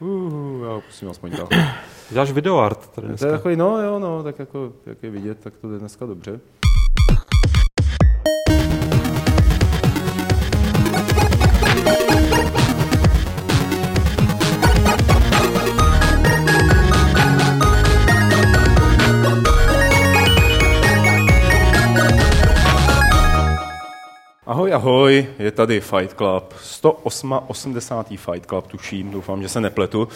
Uh, já pusím aspoň tak. Děláš videoart tady To je takový, no jo, no, tak jako, jak je vidět, tak to jde dneska dobře. Ahoj, ahoj, je tady Fight Club, 180. Fight Club, tuším, doufám, že se nepletu.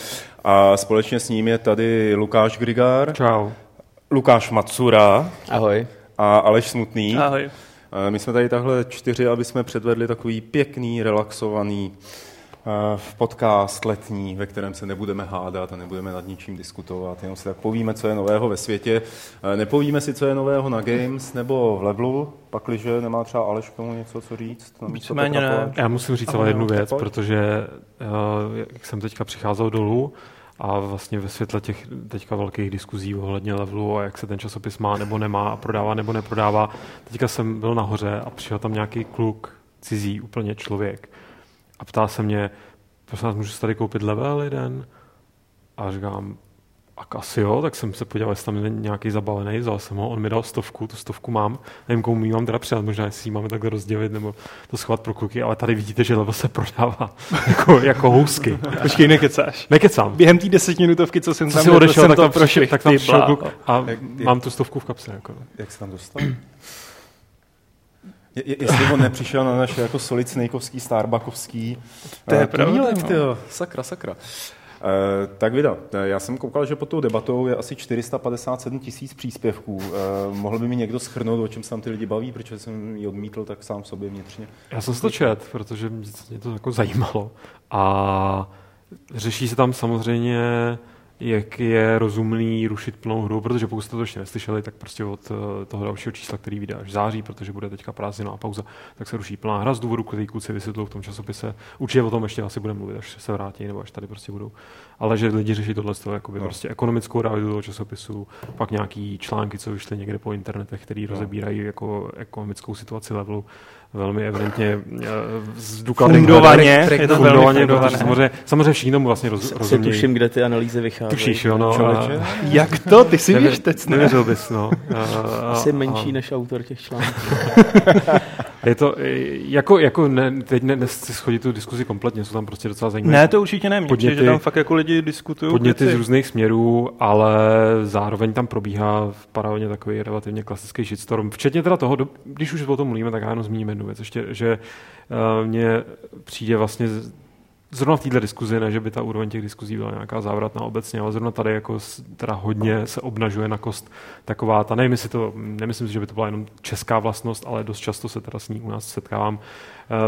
A společně s ním je tady Lukáš Grigár, Čau. Lukáš Matsura Ahoj. a Aleš Smutný. Ahoj. Eh, My jsme tady takhle čtyři, aby jsme předvedli takový pěkný, relaxovaný eh, podcast letní, ve kterém se nebudeme hádat a nebudeme nad ničím diskutovat, jenom si tak povíme, co je nového ve světě. Eh, Nepovíme si, co je nového na Games nebo v Levelu, pakliže nemá třeba Aleš k tomu něco, co říct. na místo Víceméně ne. Já musím říct ale jednu ahoj, věc, protože eh, jak jsem teďka přicházel dolů a vlastně ve světle těch teďka velkých diskuzí ohledně levelu a jak se ten časopis má nebo nemá a prodává nebo neprodává, teďka jsem byl nahoře a přišel tam nějaký kluk, cizí úplně člověk a ptá se mě, prosím vás, můžu si tady koupit level jeden? A říkám, a asi jo, tak jsem se podíval, jestli tam je nějaký zabalený, vzal jsem ho, on mi dal stovku, tu stovku mám, nevím, komu ji mám teda předat, možná jestli ji máme takhle rozdělit nebo to schovat pro kluky, ale tady vidíte, že level se prodává jako, jako housky. Počkej, nekecáš. Nekecám. Během té desetiminutovky, co jsem Co tam odešel, jsem tak to prošvih, tak tam přišel kluk a Jak- jak- mám tu stovku v kapse. Jako. Jak se tam dostal? Je, je, jestli on nepřišel na naše jako solid snejkovský, starbuckovský To je eh, pravda, no. tyjo. sakra, sakra. Eh, tak vida, eh, já jsem koukal, že pod tou debatou je asi 457 tisíc příspěvků. Eh, mohl by mi někdo schrnout, o čem se tam ty lidi baví, protože jsem ji odmítl tak sám sobě vnitřně. Já jsem to čet, protože mě to jako zajímalo. A řeší se tam samozřejmě, jak je rozumný rušit plnou hru, protože pokud jste to ještě neslyšeli, tak prostě od eh, toho dalšího čísla, který vyjde až v září, protože bude teďka prázdninová pauza, tak se ruší plná hra z důvodu, který kluci vysvětlují v tom časopise. Určitě o tom ještě asi budeme mluvit, až se vrátí, nebo až tady prostě budou. Ale že lidi řeší tohle, jakoby No. prostě ekonomickou realitu toho časopisu, pak nějaký články, co vyšly někde po internetech, který rozebírají jako ekonomickou situaci levelu velmi evidentně eh, důkladným Fundovaně, protože samozřejmě, samozřejmě všichni tomu vlastně roz, Asi rozumějí. tuším, kde ty analýzy vycházejí. Tušíš, jo, no. Člověče? a- Jak to? Ty si víš teď, ne? Nevěřil bys, no. A- Asi a- menší a- než autor těch článků. Je to, eh, jako, jako ne, teď ne, nechci schodit tu diskuzi kompletně, jsou tam prostě docela zajímavé Ne, to určitě ne. Podněty- že tam fakt jako lidi diskutují podněty z věci. různých směrů, ale zároveň tam probíhá paralelně takový relativně klasický shitstorm. Včetně teda toho, když už o tom mluvíme, tak já jenom zmíním jednu věc, ještě, že uh, mně přijde vlastně z- zrovna v této diskuzi, ne, že by ta úroveň těch diskuzí byla nějaká závratná obecně, ale zrovna tady jako teda hodně se obnažuje na kost taková ta, nevím, jestli to, nemyslím si, že by to byla jenom česká vlastnost, ale dost často se teda s ní u nás setkávám,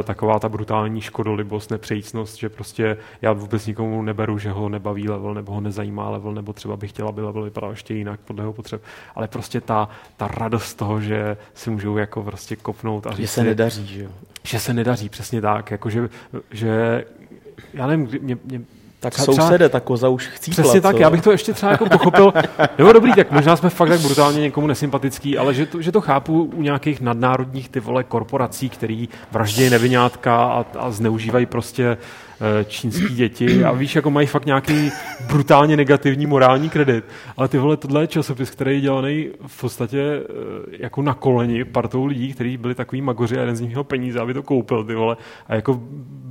eh, taková ta brutální škodolibost, nepřejícnost, že prostě já vůbec nikomu neberu, že ho nebaví level, nebo ho nezajímá level, nebo třeba bych chtěla, aby level vypadal ještě jinak podle jeho potřeb, ale prostě ta, ta radost toho, že si můžou jako prostě kopnout a Že říct se si, nedaří, že jo. že se nedaří, přesně tak, jako že, že já nevím, kdy- mě, mě Tak třeba- sousede, ta koza už chcípla, Přesně tak, co? já bych to ještě třeba jako pochopil. Nebo dobrý, tak možná jsme fakt tak brutálně někomu nesympatický, ale že to, že to chápu u nějakých nadnárodních ty vole korporací, který vraždějí nevinátka a, a zneužívají prostě eh, čínský děti a víš, jako mají fakt nějaký brutálně negativní morální kredit. Ale ty vole, tohle je časopis, který je dělaný v podstatě eh, jako na koleni partou lidí, kteří byli takový magoři a jeden z nich měl peníze, aby to koupil, ty vole. A jako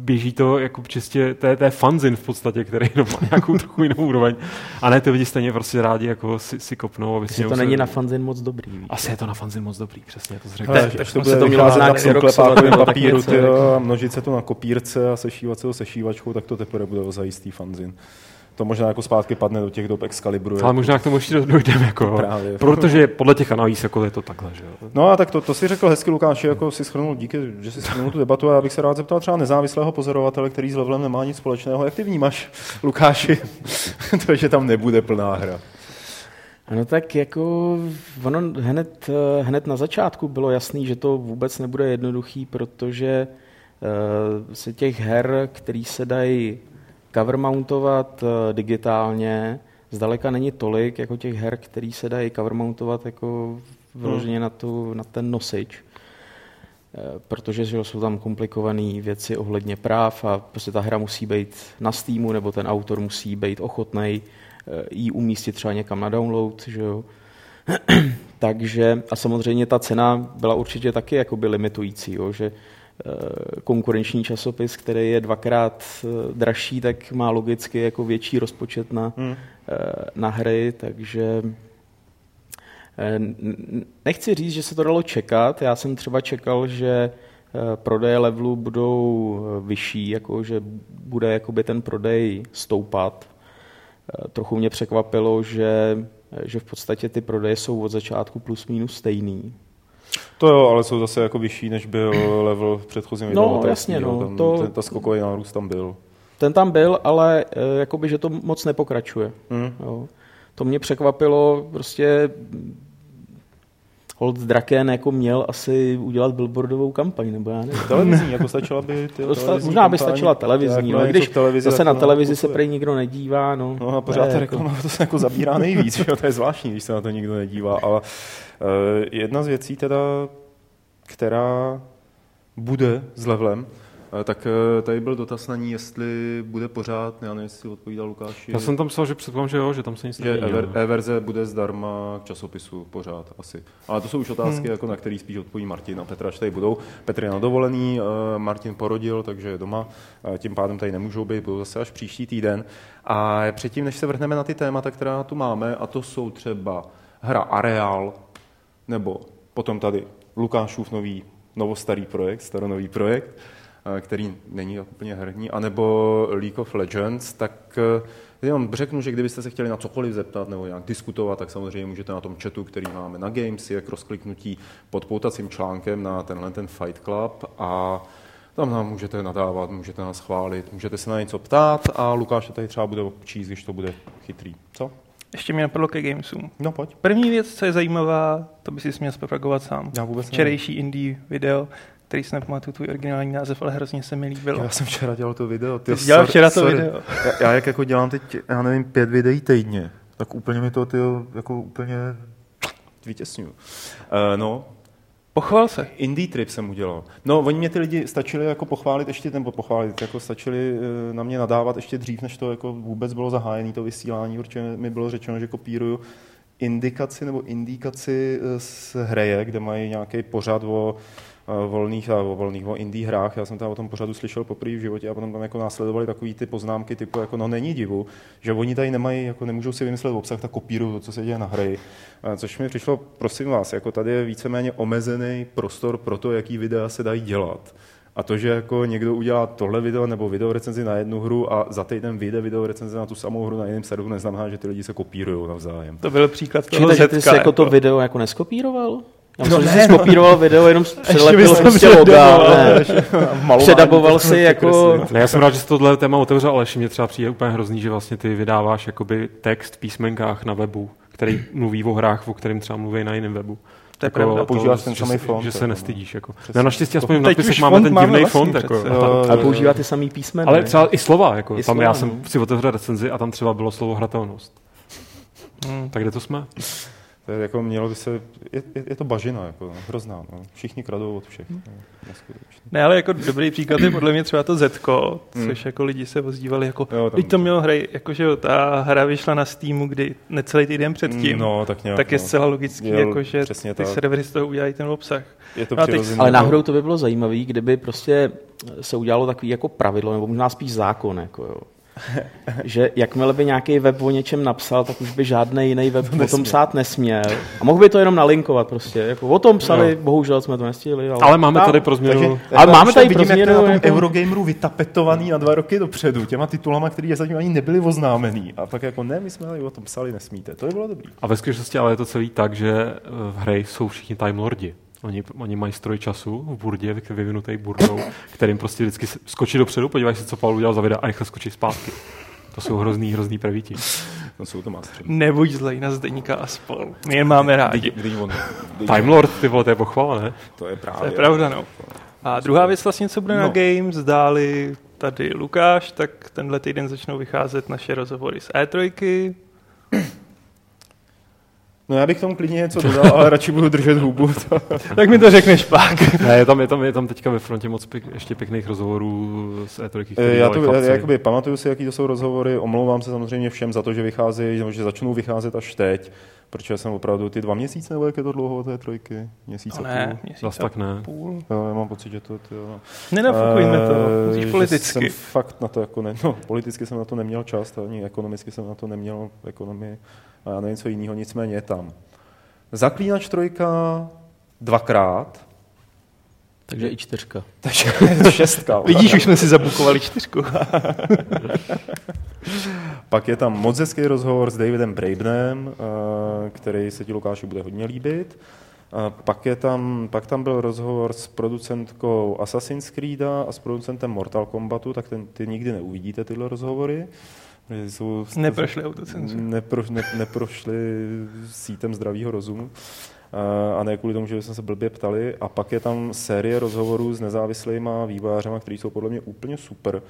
běží to jako čistě, to je, to je fanzin v podstatě, který má nějakou trochu jinou úroveň. A ne, ty lidi stejně prostě rádi jako si, si kopnou. A Jestli to není na fanzin moc dobrý. Asi je to na fanzin moc dobrý, přesně, to řekl. Tak, to bude se to mělo vycházet znak na papíru, a množit se to na kopírce a sešívat se to sešívačkou, tak to teprve bude zajistý fanzin. To možná jako zpátky padne do těch dob Excalibru. Ale možná k tomu ještě dojdeme, jako. Právě. protože podle těch analýz jako je to takhle, že. No a tak to, to si řekl hezky, Lukáši, jako si schrnul, díky, že si schrnul tu debatu a já bych se rád zeptal třeba nezávislého pozorovatele, který s levelem nemá nic společného. Jak ty vnímáš, Lukáši, to, že tam nebude plná hra? No tak jako ono hned, eh, hned na začátku bylo jasný, že to vůbec nebude jednoduchý, protože uh, se těch her, který se dají cover mountovat uh, digitálně, zdaleka není tolik jako těch her, který se dají cover mountovat jako vyloženě na, tu, na ten nosič. Eh, protože že jsou tam komplikované věci ohledně práv a prostě ta hra musí být na Steamu, nebo ten autor musí být ochotný ji umístit třeba někam na download, že jo. Takže a samozřejmě ta cena byla určitě taky jakoby limitující, jo, že eh, konkurenční časopis, který je dvakrát eh, dražší, tak má logicky jako větší rozpočet na, hmm. na hry, takže nechci říct, že se to dalo čekat. Já jsem třeba čekal, že prodeje levelu budou vyšší, jako že bude jakoby ten prodej stoupat. Trochu mě překvapilo, že že v podstatě ty prodeje jsou od začátku plus minus stejný. To jo, ale jsou zase jako vyšší, než byl level v předchozím No jasně, no. Tam, to, ten, ta skokový nárůst tam byl. Ten tam byl, ale eh, jakoby, že to moc nepokračuje. Mm. Jo. To mě překvapilo, prostě Hold Draken jako měl asi udělat billboardovou kampaň, nebo já nevím. Televizní, jako stačila by ty Možná by stačila televizní, no, když televizi zase na televizi se prý nikdo nedívá. No, no a pořád ta reklama to se jako zabírá nejvíc, že? to je zvláštní, když se na to nikdo nedívá, ale uh, jedna z věcí teda, která bude s levelem, tak eh, tady byl dotaz na ní, jestli bude pořád, já nevím, jestli odpovídal Lukáš. Já jsem tam psal, že předpokládám, že jo, že tam se nic nemění. E-verze bude zdarma k časopisu pořád asi. Ale to jsou už otázky, hmm. jako na které spíš odpoví Martin a Petra, až tady budou. Petr je na dovolený, eh, Martin porodil, takže je doma, tím pádem tady nemůžou být, budou zase až příští týden. A předtím, než se vrhneme na ty témata, která tu máme, a to jsou třeba hra Areal, nebo potom tady Lukášův nový novostarý projekt, staronový projekt, Eh, který není úplně herní, anebo League of Legends, tak eh, jenom řeknu, že kdybyste se chtěli na cokoliv zeptat nebo nějak diskutovat, tak samozřejmě můžete na tom chatu, který máme na Games, jak rozkliknutí pod poutacím článkem na tenhle ten Fight Club a tam nám můžete nadávat, můžete nás chválit, můžete se na něco ptát a Lukáš to tady třeba bude číst, když to bude chytrý. Co? Ještě mě napadlo ke Gamesům. No pojď. První věc, co je zajímavá, to by si směl zpropagovat sám. Já vůbec Včerejší indie video, který si nepamatuju tvůj originální název, ale hrozně se mi líbilo. Já jsem včera dělal to video. Ty, jsi dělal včera to sorry. video. Já, já, jak jako dělám teď, já nevím, pět videí týdně, tak úplně mi to ty, jako úplně vytěsňuju. Uh, no, Pochval se. Indie trip jsem udělal. No, oni mě ty lidi stačili jako pochválit ještě, nebo pochválit, jako stačili eh, na mě nadávat ještě dřív, než to jako vůbec bylo zahájené, to vysílání, protože mi bylo řečeno, že kopíruju indikaci nebo indikaci eh, z hreje, kde mají nějaký pořad o volných, o volných, o indie hrách. Já jsem tam o tom pořadu slyšel poprvé v životě a potom tam jako následovali takové ty poznámky typu, jako no není divu, že oni tady nemají, jako nemůžou si vymyslet obsah, tak kopírují to, co se děje na hry. Což mi přišlo, prosím vás, jako tady je víceméně omezený prostor pro to, jaký videa se dají dělat. A to, že jako někdo udělá tohle video nebo video recenzi na jednu hru a za týden vyjde video recenzi na tu samou hru na jiném serveru, neznamená, že ty lidi se kopírují navzájem. To byl příklad toho Čili, ty jsi jako to video jako neskopíroval? Já myslím, no, že jsi skopíroval video, jenom přelepil prostě loga, předaboval si jako... Ne, já jsem rád, že jsi tohle téma otevřel, ale mě třeba přijde úplně hrozný, že vlastně ty vydáváš jakoby text v písmenkách na webu, který mluví o hrách, o kterým třeba mluví na jiném webu. To je jako pravda, používáš ten samý font. Že se nestydíš. Jako. No, naštěstí aspoň v nadpisech máme ten divný font. Jako. A, a používá ty samý písmena. Ale třeba i slova. Jako. I tam slova, já jsem no. si otevřel recenzi a tam třeba bylo slovo hratelnost. Hmm. Tak kde to jsme? To je, jako mělo by se, je, je, je to bažina, jako, no, hrozná. No. Všichni kradou od všech. No, ne, ale jako dobrý příklad je podle mě třeba to Zetko, hmm. což jako lidi se ozdívali, jako, jo, tam, to mělo hry, jakože ta hra vyšla na Steamu, kdy necelý týden předtím, no, tak, nějak, tak je no. zcela logický, jo, jako, že ty tak. servery z toho udělají ten obsah. Je to no, teď, ale náhodou to by bylo zajímavé, kdyby prostě se udělalo takový jako pravidlo, nebo možná spíš zákon, jako jo že jakmile by nějaký web o něčem napsal, tak už by žádný jiný web o tom psát nesměl. A mohl by to jenom nalinkovat prostě. Jako o tom psali, no. bohužel jsme to nestihli. Ale, ale máme tady pro změnu. Ale máme tady pro změnu. na tom jako... Eurogameru vytapetovaný na dva roky dopředu, těma titulama, které zatím ani nebyly oznámený. A pak jako ne, my jsme o tom psali, nesmíte. To by bylo dobrý. A ve skutečnosti ale je to celý tak, že v hře jsou všichni Time Lordi. Oni, oni mají stroj času v burdě, vyvinutý burdou, kterým prostě vždycky skočí dopředu, podívají se, co Paul udělal za videa a rychle skočí zpátky. To jsou hrozný, hrozný prevíti. To jsou to mastři. Nebuď zlej na Zdeníka a spol. My je máme rádi. Kdy, on, kdy, Time Lord, ty vole, to je pochvala, ne? To je právě. To je pravda, no. A druhá věc vlastně, co bude no. na Games, zdáli tady Lukáš, tak tenhle týden začnou vycházet naše rozhovory z E3. No já bych tomu klidně něco dodal, ale radši budu držet hubu. tak mi to řekneš pak. ne, je tam, je tam, je tam teďka ve frontě moc pěk, ještě pěkných rozhovorů s E3. Eh, já to já, jakoby, pamatuju si, jaký to jsou rozhovory, omlouvám se samozřejmě všem za to, že vycházejí, že začnou vycházet až teď, protože jsem opravdu ty dva měsíce, nebo jak je to dlouho té trojky? Měsíc no ne, měsíc Zas tak ne. Půl. Jo, já mám pocit, že to... Ty, jo. Nenafukujme to, eh, musíš politicky. Jsem fakt na to jako ne, no, politicky jsem na to neměl čas, ani ekonomicky jsem na to neměl ekonomii a já nevím co jiného, nicméně je tam. Zaklínač trojka dvakrát. Takže i čtyřka. Takže šestka. Vidíš, už jsme si zabukovali čtyřku. Pak je tam moc hezký rozhovor s Davidem Brabenem, eh, který se ti Lukáši bude hodně líbit. Pak, je tam, pak tam byl rozhovor s producentkou Assassin's Creed a s producentem Mortal Kombatu, tak ten, ty nikdy neuvidíte tyhle rozhovory. Jsou, neprošli autocenzuru. Nepro, ne, neprošli sítem zdravého rozumu. A ne kvůli tomu, že jsme se blbě ptali. A pak je tam série rozhovorů s nezávislými vývojářemi, kteří jsou podle mě úplně super.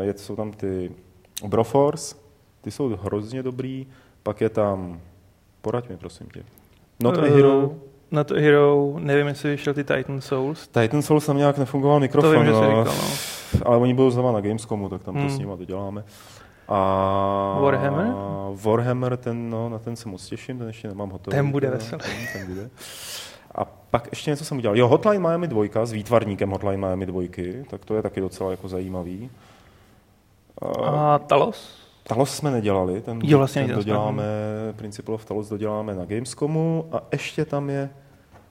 Je, jsou tam ty Broforce, ty jsou hrozně dobrý. Pak je tam, poraď mi prosím tě. Not uh, a Hero. Not a Hero, nevím, jestli vyšel ty Titan Souls. Titan Souls tam nějak nefungoval mikrofon, to vím, no, říkal, no. ale oni budou znova na Gamescomu, tak tam hmm. to s nimi to děláme. A Warhammer? Warhammer, ten, no, na ten se moc těším, ten ještě nemám hotový. Ten bude veselý. Ten, ten bude. A pak ještě něco jsem udělal. Jo, Hotline Miami 2 s výtvarníkem Hotline Miami 2, tak to je taky docela jako zajímavý. A Talos? Talos jsme nedělali, ten, jo, vlastně ten doděláme, Principle of Talos doděláme na Gamescomu a ještě tam je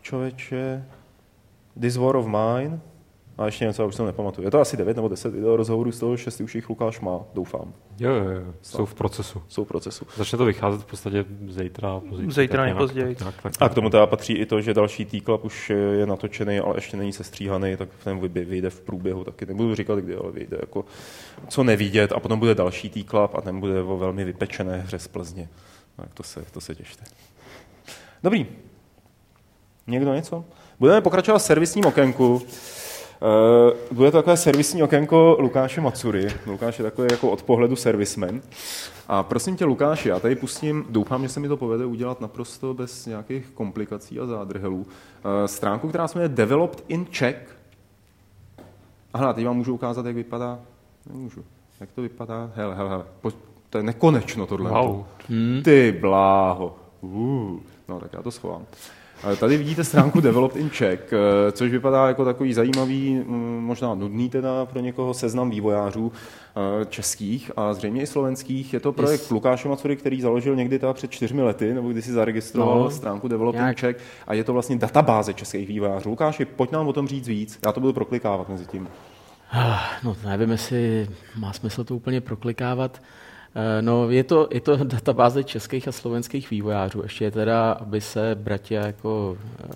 člověče This War of Mine, a ještě něco, už se nepamatuju. Je to asi 9 nebo 10 video rozhovorů, z toho 6 už jich Lukáš má, doufám. Jo, jo, jo. jsou v procesu. Jsou v procesu. Začne to vycházet v podstatě zítra. Zítra nejpozději. A k tomu teda patří i to, že další T-Club už je natočený, ale ještě není sestříhaný, tak ten vyjde v průběhu taky. Nebudu říkat, kdy, ale vyjde jako co nevidět a potom bude další T-Club a ten bude o velmi vypečené hře z Plzně. Tak to se, to se těšte. Dobrý. Někdo něco? Budeme pokračovat v servisním okénku. Uh, bude to takové servisní okénko Lukáše Macury. Lukáš je takový jako od pohledu servismen. A prosím tě, Lukáši, já tady pustím, doufám, že se mi to povede udělat naprosto bez nějakých komplikací a zádrhelů. Uh, stránku, která se jmenuje Developed in Czech. Aha, teď vám můžu ukázat, jak vypadá. Nemůžu. Jak to vypadá? Hele, hele, hele. To je nekonečno tohle. Wow. Ty bláho. Uh. No, tak já to schovám. Tady vidíte stránku Developed in Czech, eh, což vypadá jako takový zajímavý, mm, možná nudný teda pro někoho seznam vývojářů eh, českých a zřejmě i slovenských. Je to projekt yes. Lukáše Macury, který založil někdy teda před čtyřmi lety, nebo když si zaregistroval no, stránku Developed in Czech a je to vlastně databáze českých vývojářů. Lukáši, pojď nám o tom říct víc. Já to budu proklikávat mezi tím. Ah, no, nevím, jestli má smysl to úplně proklikávat. Eh, no, je to, je to databáze českých a slovenských vývojářů. Ještě je teda, aby se bratia jako eh,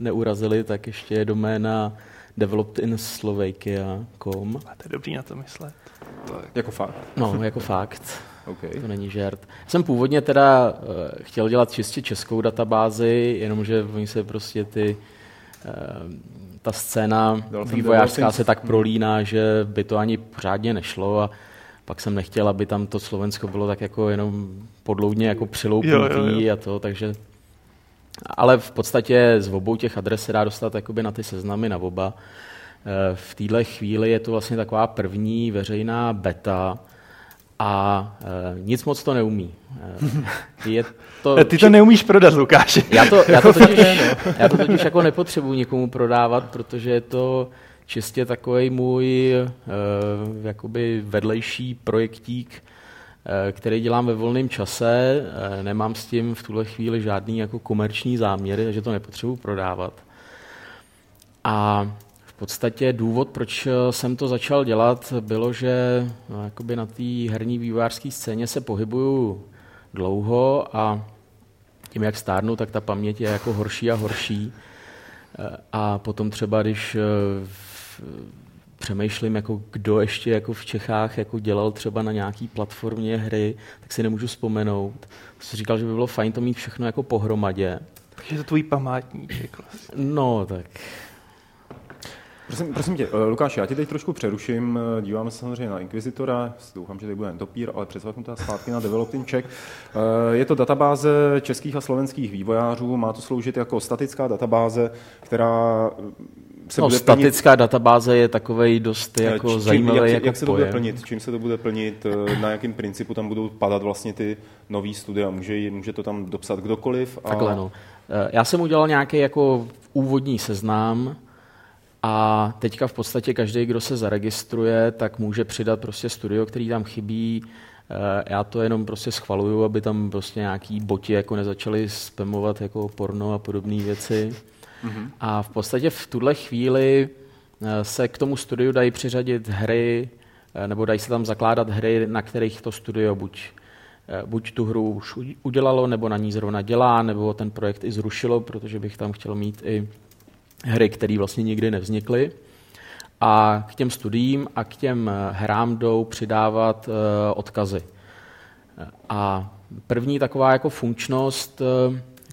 neurazili, tak ještě je doména developed in Slovakia.com. A to je dobrý na to myslet. Jako fakt? No, jako fakt. Okay. To není žert. Jsem původně teda uh, chtěl dělat čistě českou databázi, jenomže oni se prostě ty ta scéna vývojářská se tak prolíná, že by to ani pořádně nešlo a pak jsem nechtěl, aby tam to Slovensko bylo tak jako jenom podloudně jako přiloupnutý a to, takže ale v podstatě z obou těch adres se dá dostat jakoby na ty seznamy na oba. Eh, v téhle chvíli je to vlastně taková první veřejná beta a e, nic moc to neumí. E, je to, Ty to neumíš prodat, Lukáš. Já to, já to totiž, já to totiž jako nepotřebuji nikomu prodávat, protože je to čistě takový můj uh, jakoby vedlejší projektík, uh, který dělám ve volném čase. Uh, nemám s tím v tuhle chvíli žádný jako komerční záměry, takže to nepotřebuji prodávat. A v podstatě důvod, proč jsem to začal dělat, bylo, že no, jakoby na té herní vývojářské scéně se pohybuju dlouho a tím, jak stárnu, tak ta paměť je jako horší a horší. A potom třeba, když přemýšlím, jako kdo ještě jako v Čechách jako dělal třeba na nějaký platformě hry, tak si nemůžu vzpomenout. Jsem říkal, že by bylo fajn to mít všechno jako pohromadě. Takže to tvůj památník. No, tak Prosím, prosím tě, eh, Lukáš, já tě teď trošku přeruším. Eh, díváme se samozřejmě na Inquisitora, doufám, že teď bude topír, ale přesvaknu to zpátky na Developing Check. Eh, je to databáze českých a slovenských vývojářů, má to sloužit jako statická databáze, která se no, bude statická plnit... databáze je takový dost jako čím, zajímavý jak, jako jak se to bude plnit? Čím se to bude plnit? Na jakém principu tam budou padat vlastně ty nový studia? Může, může to tam dopsat kdokoliv? A... Takhle no. Já jsem udělal nějaký jako úvodní seznam, a teďka v podstatě každý, kdo se zaregistruje, tak může přidat prostě studio, který tam chybí. Eh, já to jenom prostě schvaluju, aby tam prostě nějaký boti jako nezačali spamovat jako porno a podobné věci. Mm-hmm. A v podstatě v tuhle chvíli eh, se k tomu studiu dají přiřadit hry, eh, nebo dají se tam zakládat hry, na kterých to studio buď, buď tu hru už udělalo, nebo na ní zrovna dělá, nebo ten projekt i zrušilo, protože bych tam chtěl mít i hry, které vlastně nikdy nevznikly. A k těm studiím a k těm hrám jdou přidávat odkazy. A první taková jako funkčnost,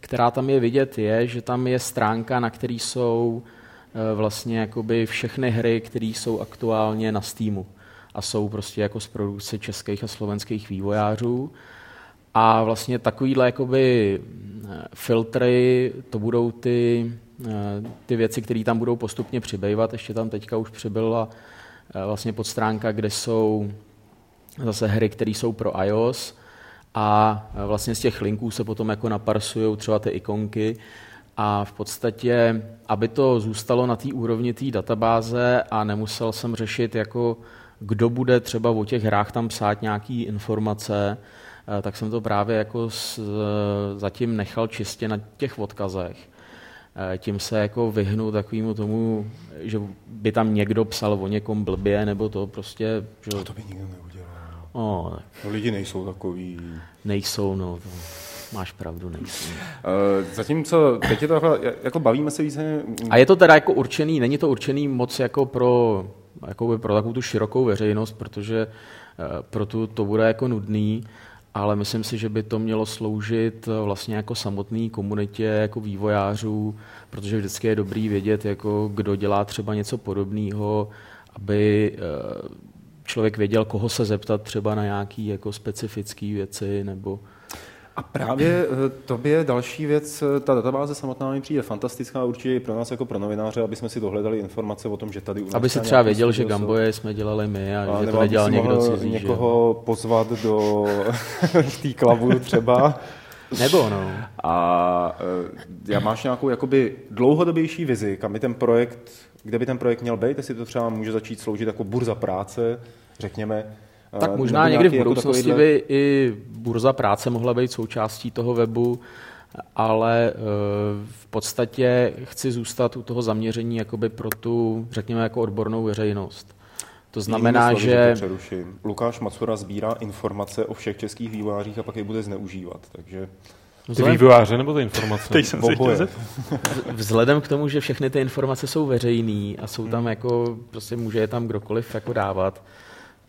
která tam je vidět, je, že tam je stránka, na které jsou uh, vlastně jakoby všechny hry, které jsou aktuálně na Steamu a jsou prostě jako z produkce českých a slovenských vývojářů. A vlastně takovýhle jakoby filtry, to budou ty Eh, ty věci, které tam budou postupně přibývat. Ještě tam teďka už přibyla eh, vlastně podstránka, kde jsou zase hry, které jsou pro iOS a eh, vlastně z těch linků se potom jako naparsují třeba ty ikonky a v podstatě, aby to zůstalo na té úrovni té databáze a nemusel jsem řešit, jako kdo bude třeba o těch hrách tam psát nějaké informace, tak jsem to právě jako zatím nechal čistě na těch odkazech. Tím se jako vyhnu takovému tomu, že by tam někdo psal o někom blbě, nebo to prostě... Že... A to by nikdo neudělal. O, tak... no, lidi nejsou takový... Nejsou, no. To... Máš pravdu, nejsou. Uh, zatímco teď je to takhle, jako bavíme se více... A je to teda jako určený, není to určený moc jako pro, jako pro takovou tu širokou veřejnost, protože uh, pro tu to bude jako nudný, ale myslím si, že by to mělo sloužit eh, vlastně jako samotné komunitě, jako vývojářů, protože vždycky je dobrý vědět, jako kdo dělá třeba něco podobného, aby eh, člověk věděl, koho se zeptat třeba na nějaké jako specifické věci nebo a právě eh, tobě další věc, eh, ta databáze samotná mi přijde fantastická, určitě i pro nás jako pro novináře, aby jsme si dohledali informace o tom, že tady u nás Aby si třeba věděl, že Gamboje jsme dělali my a, a že to nedělal někdo cizí. někoho že? pozvat do té klavu třeba. Nebo no. A eh, já máš nějakou jakoby dlouhodobější vizi, kam by ten projekt, kde by ten projekt měl být, jestli to třeba může začít sloužit jako burza práce, řekněme, tak možná někdy v jako budoucnosti jako by i burza práce mohla být součástí toho webu, ale eh, v podstatě chci zůstat u toho zaměření jakoby pro tu, řekněme, jako odbornou veřejnost. To znamená, slovy, že... že Lukáš Macura sbírá informace o všech českých vývojářích a pak je bude zneužívat, takže... Ty vývojáře nebo ty informace? Teď jsem se Vzhledem k tomu, že všechny ty informace jsou veřejné a jsou tam hmm. jako, prostě může je tam kdokoliv jako dávat,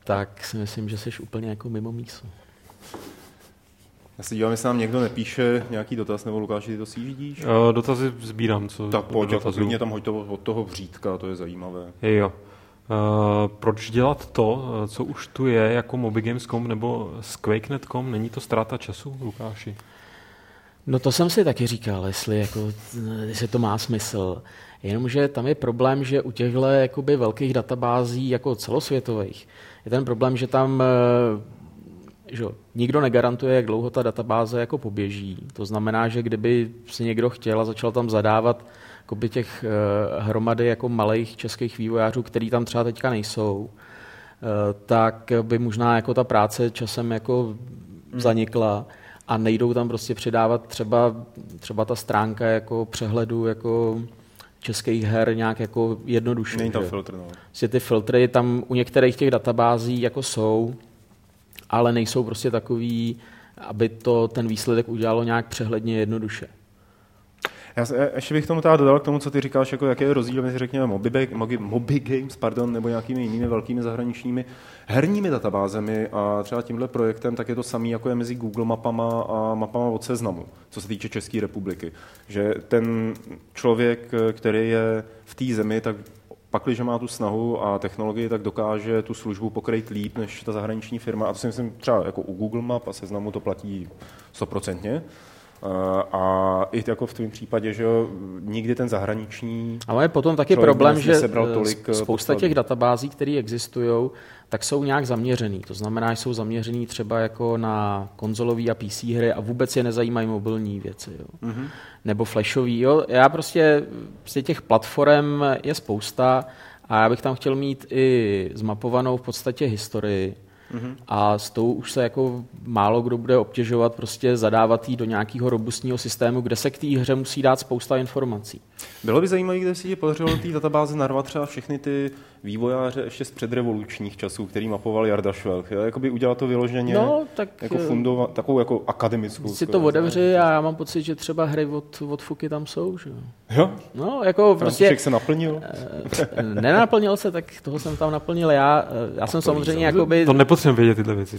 tak si myslím, že jsi úplně jako mimo mísu. Já se dívám, jestli nám někdo nepíše nějaký dotaz, nebo Lukáš, ty to si vidíš? Uh, dotazy sbírám. Co tak pojď, jako klidně tam hoď to od toho vřítka, to je zajímavé. Jo. Uh, proč dělat to, co už tu je, jako mobigames.com nebo s Quakenet.com? Není to ztráta času, Lukáši? No to jsem si taky říkal, jestli, jako, jestli to má smysl. Jenomže tam je problém, že u těchto jakoby velkých databází jako celosvětových je ten problém, že tam eh, že nikdo negarantuje, jak dlouho ta databáze jako poběží. To znamená, že kdyby si někdo chtěl a začal tam zadávat jakoby těch eh, hromady jako malých českých vývojářů, který tam třeba teďka nejsou, eh, tak by možná jako ta práce časem jako hmm. A nejdou tam prostě přidávat třeba, třeba ta stránka jako přehledu jako českých her nějak jako jednoduše. Není tam filtr, no. Prostě ty filtry tam u některých těch databází jako jsou, ale nejsou prostě takový, aby to ten výsledek udělalo nějak přehledně jednoduše. Já ještě bych tomu dodal k tomu, co ty říkáš, jako jaký je rozdíl mezi, řekněme, Moby, Moby, Moby Games pardon, nebo nějakými jinými velkými zahraničními herními databázemi a třeba tímhle projektem, tak je to samý, jako je mezi Google mapama a mapama od seznamu, co se týče České republiky. Že ten člověk, který je v té zemi, tak pak, když má tu snahu a technologii, tak dokáže tu službu pokryt líp než ta zahraniční firma. A to si myslím třeba jako u Google Map a seznamu to platí stoprocentně. Eh, a i jako v tom případě, že jo, nikdy ten zahraniční. Ale je potom taky problém, že eh, tolik spousta těch databází, které existují, tak jsou nějak zaměřený. To znamená, že jsou zaměřený třeba jako na konzolové a PC hry a vůbec je nezajímají mobilní věci. Jo. Mm-hmm. Nebo flashový. Jo. Já prostě, prostě těch platform je spousta a já bych tam chtěl mít i zmapovanou v podstatě historii A s tou už se jako málo kdo bude obtěžovat prostě zadávat jí do nějakého robustního systému, kde se k té hře musí dát spousta informací. Bylo by zajímavé, kde si ti podařilo té databáze narvat třeba všechny ty vývojáře ještě z předrevolučních časů, který mapoval Jarda Švelch. Jakoby udělat to vyloženě no, tak, jako eh, fundova, takovou jako akademickou. Si to otevři a já mám pocit, že třeba hry od, od Fuky tam jsou. Že? Jo? No, jako prostě... se naplnil? Eh, nenaplnil se, tak toho jsem tam naplnil já. Eh, já jsem samozřejmě jakoby... To nepotřebujeme vědět tyhle věci.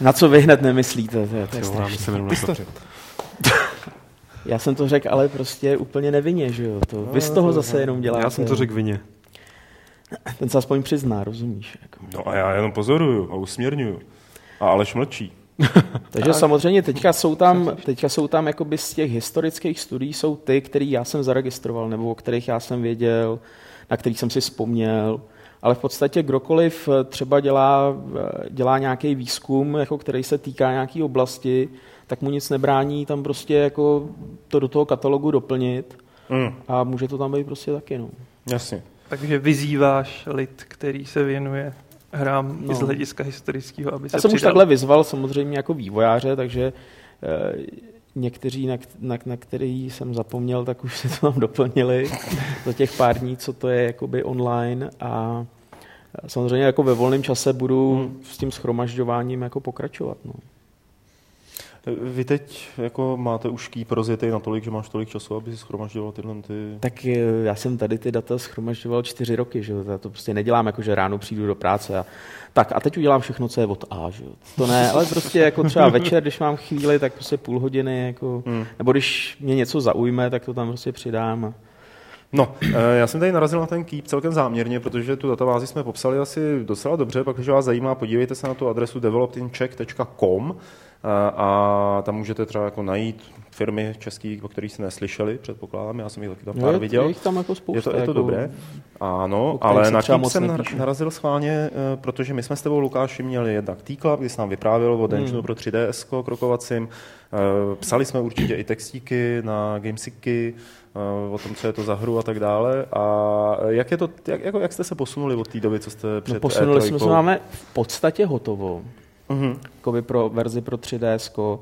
Na co vy hned nemyslíte? To je, to je jo, já jsem to řekl, ale prostě úplně nevinně, že jo? To, no, vy z toho zase jenom děláte. Já jsem to řekl vině. Ten se aspoň přizná, rozumíš? Jako. No a já jenom pozoruju a usměrňuju. A Aleš mlčí. Takže tak. samozřejmě teďka jsou tam, teďka jsou tam jakoby z těch historických studií jsou ty, který já jsem zaregistroval, nebo o kterých já jsem věděl, na kterých jsem si vzpomněl. Ale v podstatě kdokoliv třeba dělá, dělá nějaký výzkum, jako který se týká nějaké oblasti, tak mu nic nebrání tam prostě jako to do toho katalogu doplnit mm. a může to tam být prostě taky. No. Jasně. Takže vyzýváš lid, který se věnuje hrám no. i z hlediska historického, aby Já jsem přidal. už takhle vyzval samozřejmě jako vývojáře, takže e, někteří, na, na, na který jsem zapomněl, tak už si to tam doplnili za těch pár dní, co to je jakoby online a samozřejmě jako ve volném čase budu hmm. s tím schromažďováním jako pokračovat. No. Vy teď jako máte už kýp rozjetý natolik, že máš tolik času, aby si schromažďoval tyhle ty... Tak eh, já jsem tady ty data schromažďoval čtyři roky, že já to prostě nedělám jako, že ráno přijdu do práce a tak a teď udělám všechno, co je od A, že To ne, ale prostě jako třeba večer, když mám chvíli, tak prostě půl hodiny, jako, hmm. nebo když mě něco zaujme, tak to tam prostě přidám. A... No, eh, já jsem tady narazil na ten Keep celkem záměrně, protože tu databázi jsme popsali asi docela dobře, pak když vás zajímá, podívejte se na tu adresu developedincheck.com a tam můžete třeba jako najít firmy české, o kterých jste neslyšeli, předpokládám, já jsem jich taky tam pár viděl. Je tam jako spousta. Je to, je to jako, dobré, ano, ale na tím jsem nepíšu. narazil schválně, eh, protože my jsme s tebou, Lukáši, měli jednak T-Club, kdy jsi nám vyprávěl o Dungeonu hmm. pro 3DS krokovacím, eh, psali jsme určitě i textíky na Gamesiky, eh, o tom, co je to za hru a tak dále. A jak, je to, jak, jako, jak jste se posunuli od té doby, co jste no, před no, Posunuli E3? jsme se, máme v podstatě hotovo mm-hmm. pro verzi pro 3DS.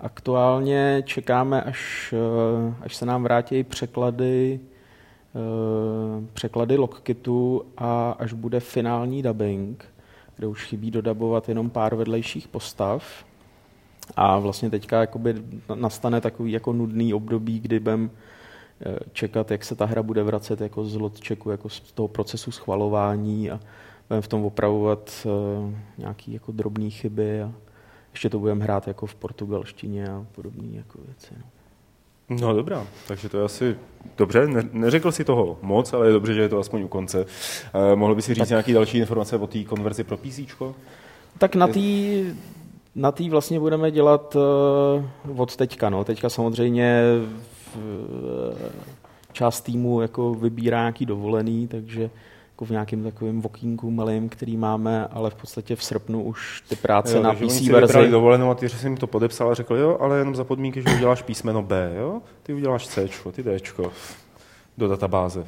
Aktuálně čekáme, až, eh, až se nám vrátí překlady eh, překlady logkitu a až bude finální dubbing, kde už chybí dodabovat jenom pár vedlejších postav. A vlastně teďka jakoby nastane takový jako nudný období, kdy budeme eh, čekat, jak se ta hra bude vracet jako z lotčeku, jako z toho procesu schvalování a budeme v tom opravovat uh, nějaké jako drobné chyby a ještě to budeme hrát jako v portugalštině a podobné jako věci. No. No dobrá, takže to je asi dobře. Ne, neřekl si toho moc, ale je dobře, že je to aspoň u konce. Uh, mohl by si říct tak, nějaké další informace o té konverzi pro PC? Tak na té na tý vlastně budeme dělat uh, od teďka. No. Teďka samozřejmě v, uh, část týmu jako vybírá nějaký dovolený, takže jako v nějakém takovém vokínku malým, který máme, ale v podstatě v srpnu už ty práce jo, na PC verzi. dovolenou a ty jsi jim to podepsal a řekl, jo, ale jenom za podmínky, že uděláš písmeno B, jo? Ty uděláš C, ty D do databáze.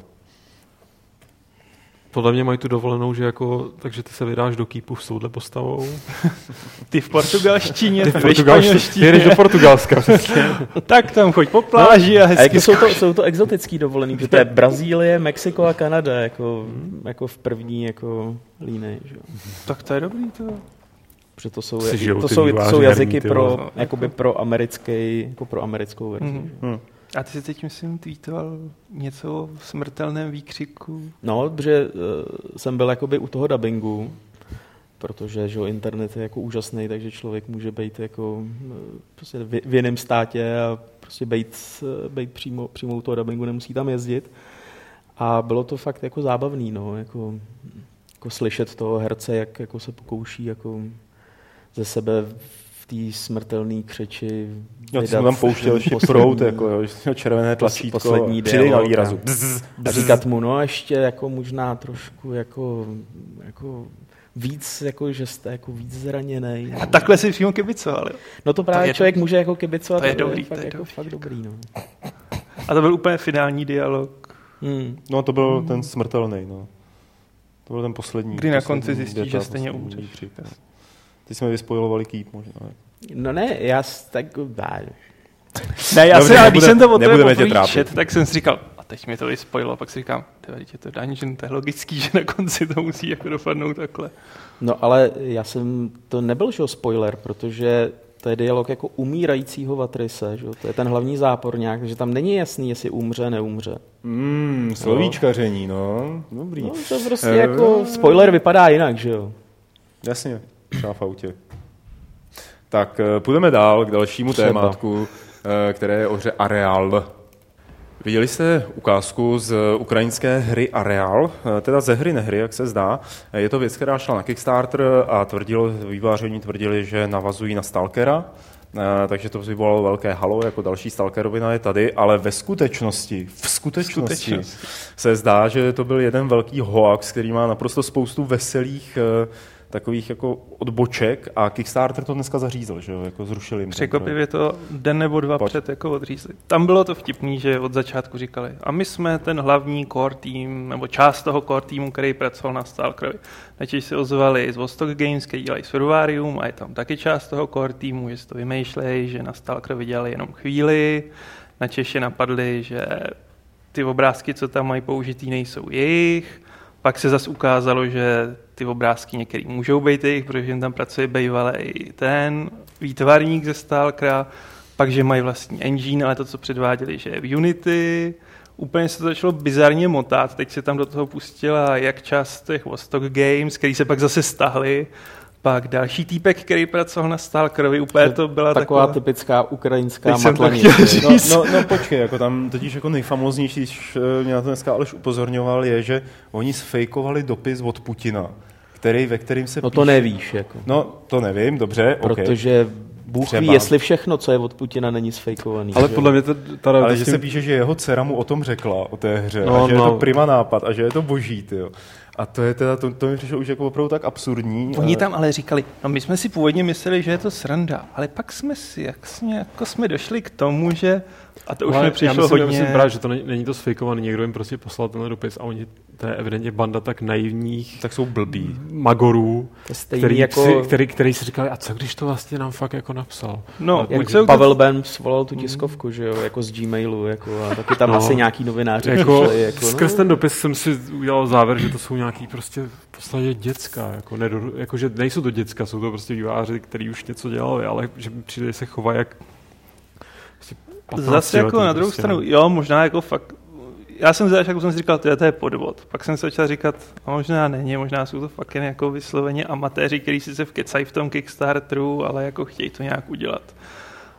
Podle mě mají tu dovolenou, že jako, takže ty se vydáš do kýpu s touhle postavou. Ty v portugalštině, ty v portugalštině. Ty jdeš do Portugalska. tak tam choď po pláži a hezky. A jako jsou, to, jsou to exotický dovolený, protože to je Brazílie, Mexiko a Kanada, jako, jako v první jako líny. Že? Tak to je dobrý to. Protože to jsou, to jsou, to jsou jazyky pro, jakoby pro, americký, jako pro americkou verzi. Mm-hmm. A ty jsi teď, myslím, tweetoval něco o smrtelném výkřiku. No, protože uh, jsem byl jakoby u toho dubbingu, protože že internet je jako úžasný, takže člověk může být jako uh, prostě v, v jiném státě a prostě být, uh, být přímo, přímo u toho dubbingu, nemusí tam jezdit. A bylo to fakt jako zábavný, no, jako, jako slyšet toho herce, jak jako se pokouší jako ze sebe té smrtelné křeči Já jsem tam pouštěl ještě prout, jako, jo, červené tlačítko, poslední přidej na výrazu. A říkat mu, no ještě jako možná trošku jako, jako víc, jako, že jste jako víc zraněný. A takhle si přímo kibicovali. No to právě to člověk dobrý. může jako kibicovat. To je dobrý, to je, fakt, to je jako dobrý. fakt dobrý. No. A to byl úplně finální dialog. Hmm. No to byl hmm. ten smrtelný, no. To byl ten poslední. Kdy na konci zjistí, že stejně umřeš. Ty jsme vyspojovali kýp možná. No ne, já tak... Ne, já si, ale když jsem to o tebe čet, tak jsem si říkal, a teď mi to vyspojilo, a pak si říkám, je to dungeon, to je logický, že na konci to musí jako dopadnout takhle. No ale já jsem, to nebyl že spoiler, protože to je dialog jako umírajícího Vatrise, že? to je ten hlavní zápor nějak, takže tam není jasný, jestli umře, neumře. Mm, slovíčkaření, no. Dobrý. No, to prostě uh, jako, spoiler vypadá jinak, že jo. Jasně, třeba v autě. Tak eh, půjdeme dál k dalšímu Třeba. témátku, eh, které je o hře Areal. Viděli jste ukázku z ukrajinské hry Areal, eh, teda ze hry nehry, jak se zdá. Je to věc, která šla na Kickstarter a tvrdilo, výváření tvrdili, že navazují na Stalkera, takže to vyvolalo velké halo, jako další Stalkerovina je tady, ale ve skutečnosti, v skutečnosti, skutečnosti se zdá, že to byl jeden velký hoax, který má naprosto spoustu veselých takových jako odboček a Kickstarter to dneska zařízl, že jo, jako zrušili jim. Překvapivě to den nebo dva Pojď. před jako odřízli. Tam bylo to vtipný, že od začátku říkali, a my jsme ten hlavní core tým, nebo část toho core týmu, který pracoval na Stalkerovi. Načež se ozvali z Vostok Games, který dělají Survarium a je tam taky část toho core týmu, že si to vymýšlejí, že na Stalkerovi dělali jenom chvíli. Na Češi napadli, že ty obrázky, co tam mají použitý, nejsou jejich. Pak se zase ukázalo, že ty obrázky některý můžou být jejich, protože jim tam pracuje bývalý ten výtvarník ze Stalkera, pak, že mají vlastní engine, ale to, co předváděli, že je v Unity, úplně se to začalo bizarně motat. Teď se tam do toho pustila jak část těch Vostok Games, který se pak zase stahli, pak další týpek, který pracoval na Stalkerovi, úplně to byla taková... Taková typická ukrajinská matlanice. No, no, no, počkej, jako tam totiž jako nejfamoznější, když eh, mě na to dneska Aleš upozorňoval, je, že oni sfejkovali dopis od Putina který, ve kterým se No to nevíš. Jako. No to nevím, dobře, Protože okay. Bůh Třeba. ví, jestli všechno, co je od Putina, není sfejkovaný. Ale že? podle mě to... Tady Ale že tím... se píše, že jeho dcera mu o tom řekla, o té hře, no, a že no. je to prima nápad a že je to boží, tyjo. A to je teda, to, to mi přišlo už jako opravdu tak absurdní. Oni tam ale říkali, no my jsme si původně mysleli, že je to sranda, ale pak jsme si, jak jsme, jako jsme došli k tomu, že a to už ale mi přišlo já myslím, hodně... Já myslím právě, že to není, není to sfejkovaný, někdo jim prostě poslal ten dopis a oni, to je evidentně banda tak naivních... Tak jsou blbí. Magorů, který, jako... si, který, který si říkali, a co když to vlastně nám fakt jako napsal? No, jak se Pavel Ben svolal tu tiskovku, že jo, jako z Gmailu, jako a taky tam no, asi nějaký novináři jako, přišli, jako, no. Skrz ten dopis jsem si udělal závěr, že to jsou nějaký prostě v podstatě děcka, jako, nedo, jako že nejsou to děcka, jsou to prostě výváři, kteří už něco dělali, ale že přijde se chovají jak Zase jako na druhou prostě, stranu, no. jo, možná jako fakt, já jsem jako jsem si říkal, to je podvod. Pak jsem se začal říkat, no, možná není, možná jsou to fakt jen jako vysloveně amatéři, kteří si se vkecají v tom Kickstarteru, ale jako chtějí to nějak udělat.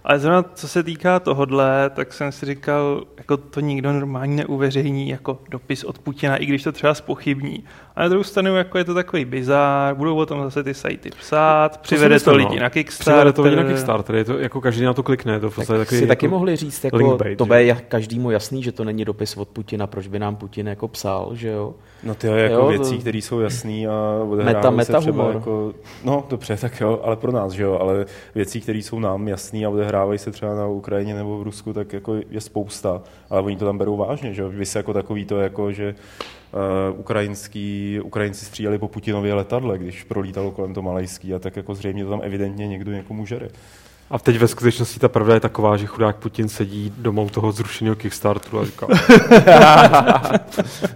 Ale zrovna co se týká tohodle, tak jsem si říkal, jako to nikdo normálně neuveřejní jako dopis od Putina, i když to třeba spochybní. A na druhou stranu jako je to takový bizár, budou o tom zase ty sajty psát, přivede to, to lidi no. na Kickstarter. Přivede to lidi na Kickstarter, je to jako každý na to klikne. To tak takový si jako taky mohli říct, jako, to bude každému jasný, že to není dopis od Putina, proč by nám Putin jako psal, že jo? No ty jako jo, věcí, které jsou jasné a meta, meta se třeba humor. jako, no dobře, tak jo, ale pro nás, že jo, ale věcí, které jsou nám jasné a odehrávají se třeba na Ukrajině nebo v Rusku, tak jako je spousta, ale oni to tam berou vážně, že jo, vy se jako takový to, jako, že ukrajinský, Ukrajinci stříleli po Putinově letadle, když prolítalo kolem to malajský a tak jako zřejmě to tam evidentně někdo někomu žere. A teď ve skutečnosti ta pravda je taková, že chudák Putin sedí domů toho zrušeného Kickstarteru a říká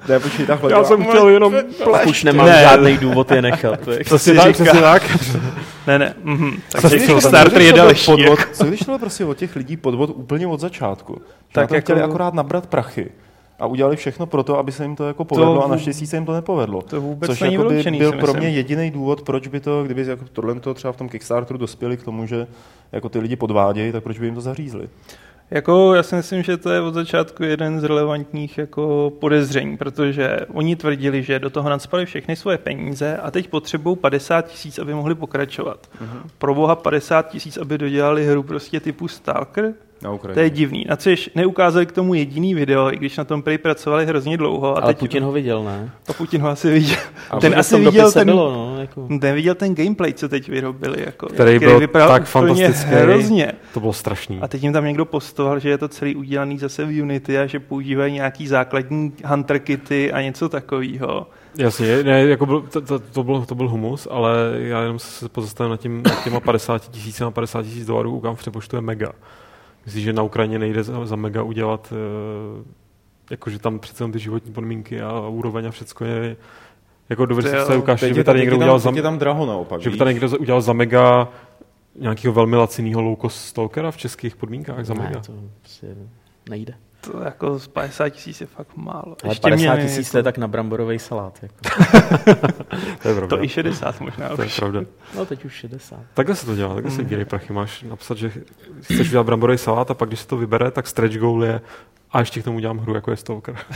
ne, počkej, takhle. Já jsem chtěl jenom plešť. Už nemám ne. žádný důvod je nechat. Si tak, si tak? ne, ne. Mm-hmm. Tak Kickstarter je další. Podvod, co když tohle prostě od těch lidí podvod úplně od začátku? Tak jako... chtěli akorát nabrat prachy a udělali všechno pro to, aby se jim to jako povedlo to, a naštěstí se jim to nepovedlo. To vůbec Což jako by byl pro mě jediný důvod, proč by to, kdyby jako tohle to třeba v tom Kickstarteru dospěli k tomu, že jako ty lidi podvádějí, tak proč by jim to zařízli? Jako, já si myslím, že to je od začátku jeden z relevantních jako podezření, protože oni tvrdili, že do toho nadspali všechny svoje peníze a teď potřebují 50 tisíc, aby mohli pokračovat. Uh-huh. Pro boha 50 tisíc, aby dodělali hru prostě typu Stalker, Na Ukrajině. to je divný. Na což neukázali k tomu jediný video, i když na tom prý pracovali hrozně dlouho. A Ale teď, Putin ho viděl, ne? a Putin ho asi viděl. A ten asi viděl ten, Bylo, no, jako. ten viděl ten gameplay, co teď vyrobili. Jako, Který byl vypadal tak fantastický. Hrozně. To bylo strašný. A teď jim tam někdo postoval, že je to celý udělaný zase v Unity a že používají nějaký základní hunter kity a něco takového. Jasně, ne, jako byl, to, to, to, byl, to byl humus, ale já jenom se pozastavím nad, tím, nad těma 50 tisíc a 50 tisíc dolarů, kam v přepočtu je mega. Myslíš, že na Ukrajině nejde za, za mega udělat, uh, jakože tam přece ty životní podmínky a úroveň a všecko je, jako jo, si ukáž, Teď že by tam- tady někdo je tam- udělal za, tam draho naopak. že by tady někdo udělal za mega nějakého velmi laciného low cost stalkera v českých podmínkách za Ne, mega. to prostě nejde. To jako z 50 tisíc je fakt málo. Ale Ještě 50 měli tisíc jako- to je tak na bramborový salát. Jako. To je pravda. To i 60 možná to je už. pravda. No teď už 60. Takhle se to dělá, takhle se dělají prachy. Máš napsat, že chceš udělat bramborový salát a pak, když se to vybere, tak stretch goal je a ještě k tomu udělám hru, jako je Stalker.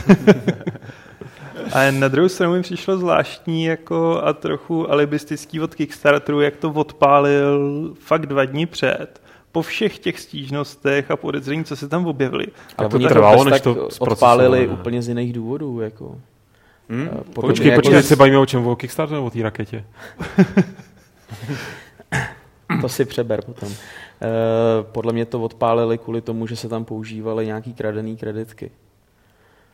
A na druhou stranu mi přišlo zvláštní jako a trochu alibistický od Kickstarteru, jak to odpálil fakt dva dní před. Po všech těch stížnostech a podezření, co se tam objevily. Ale to oni trvalo, než to odpálili ne? úplně z jiných důvodů. Jako. Hm? Eh, podle Počkej, jako- počkej, teď se bavíme o čem? O Kickstarteru nebo o té raketě? To si přeber potom. Eh, podle mě to odpálili kvůli tomu, že se tam používaly nějaký kradený kreditky.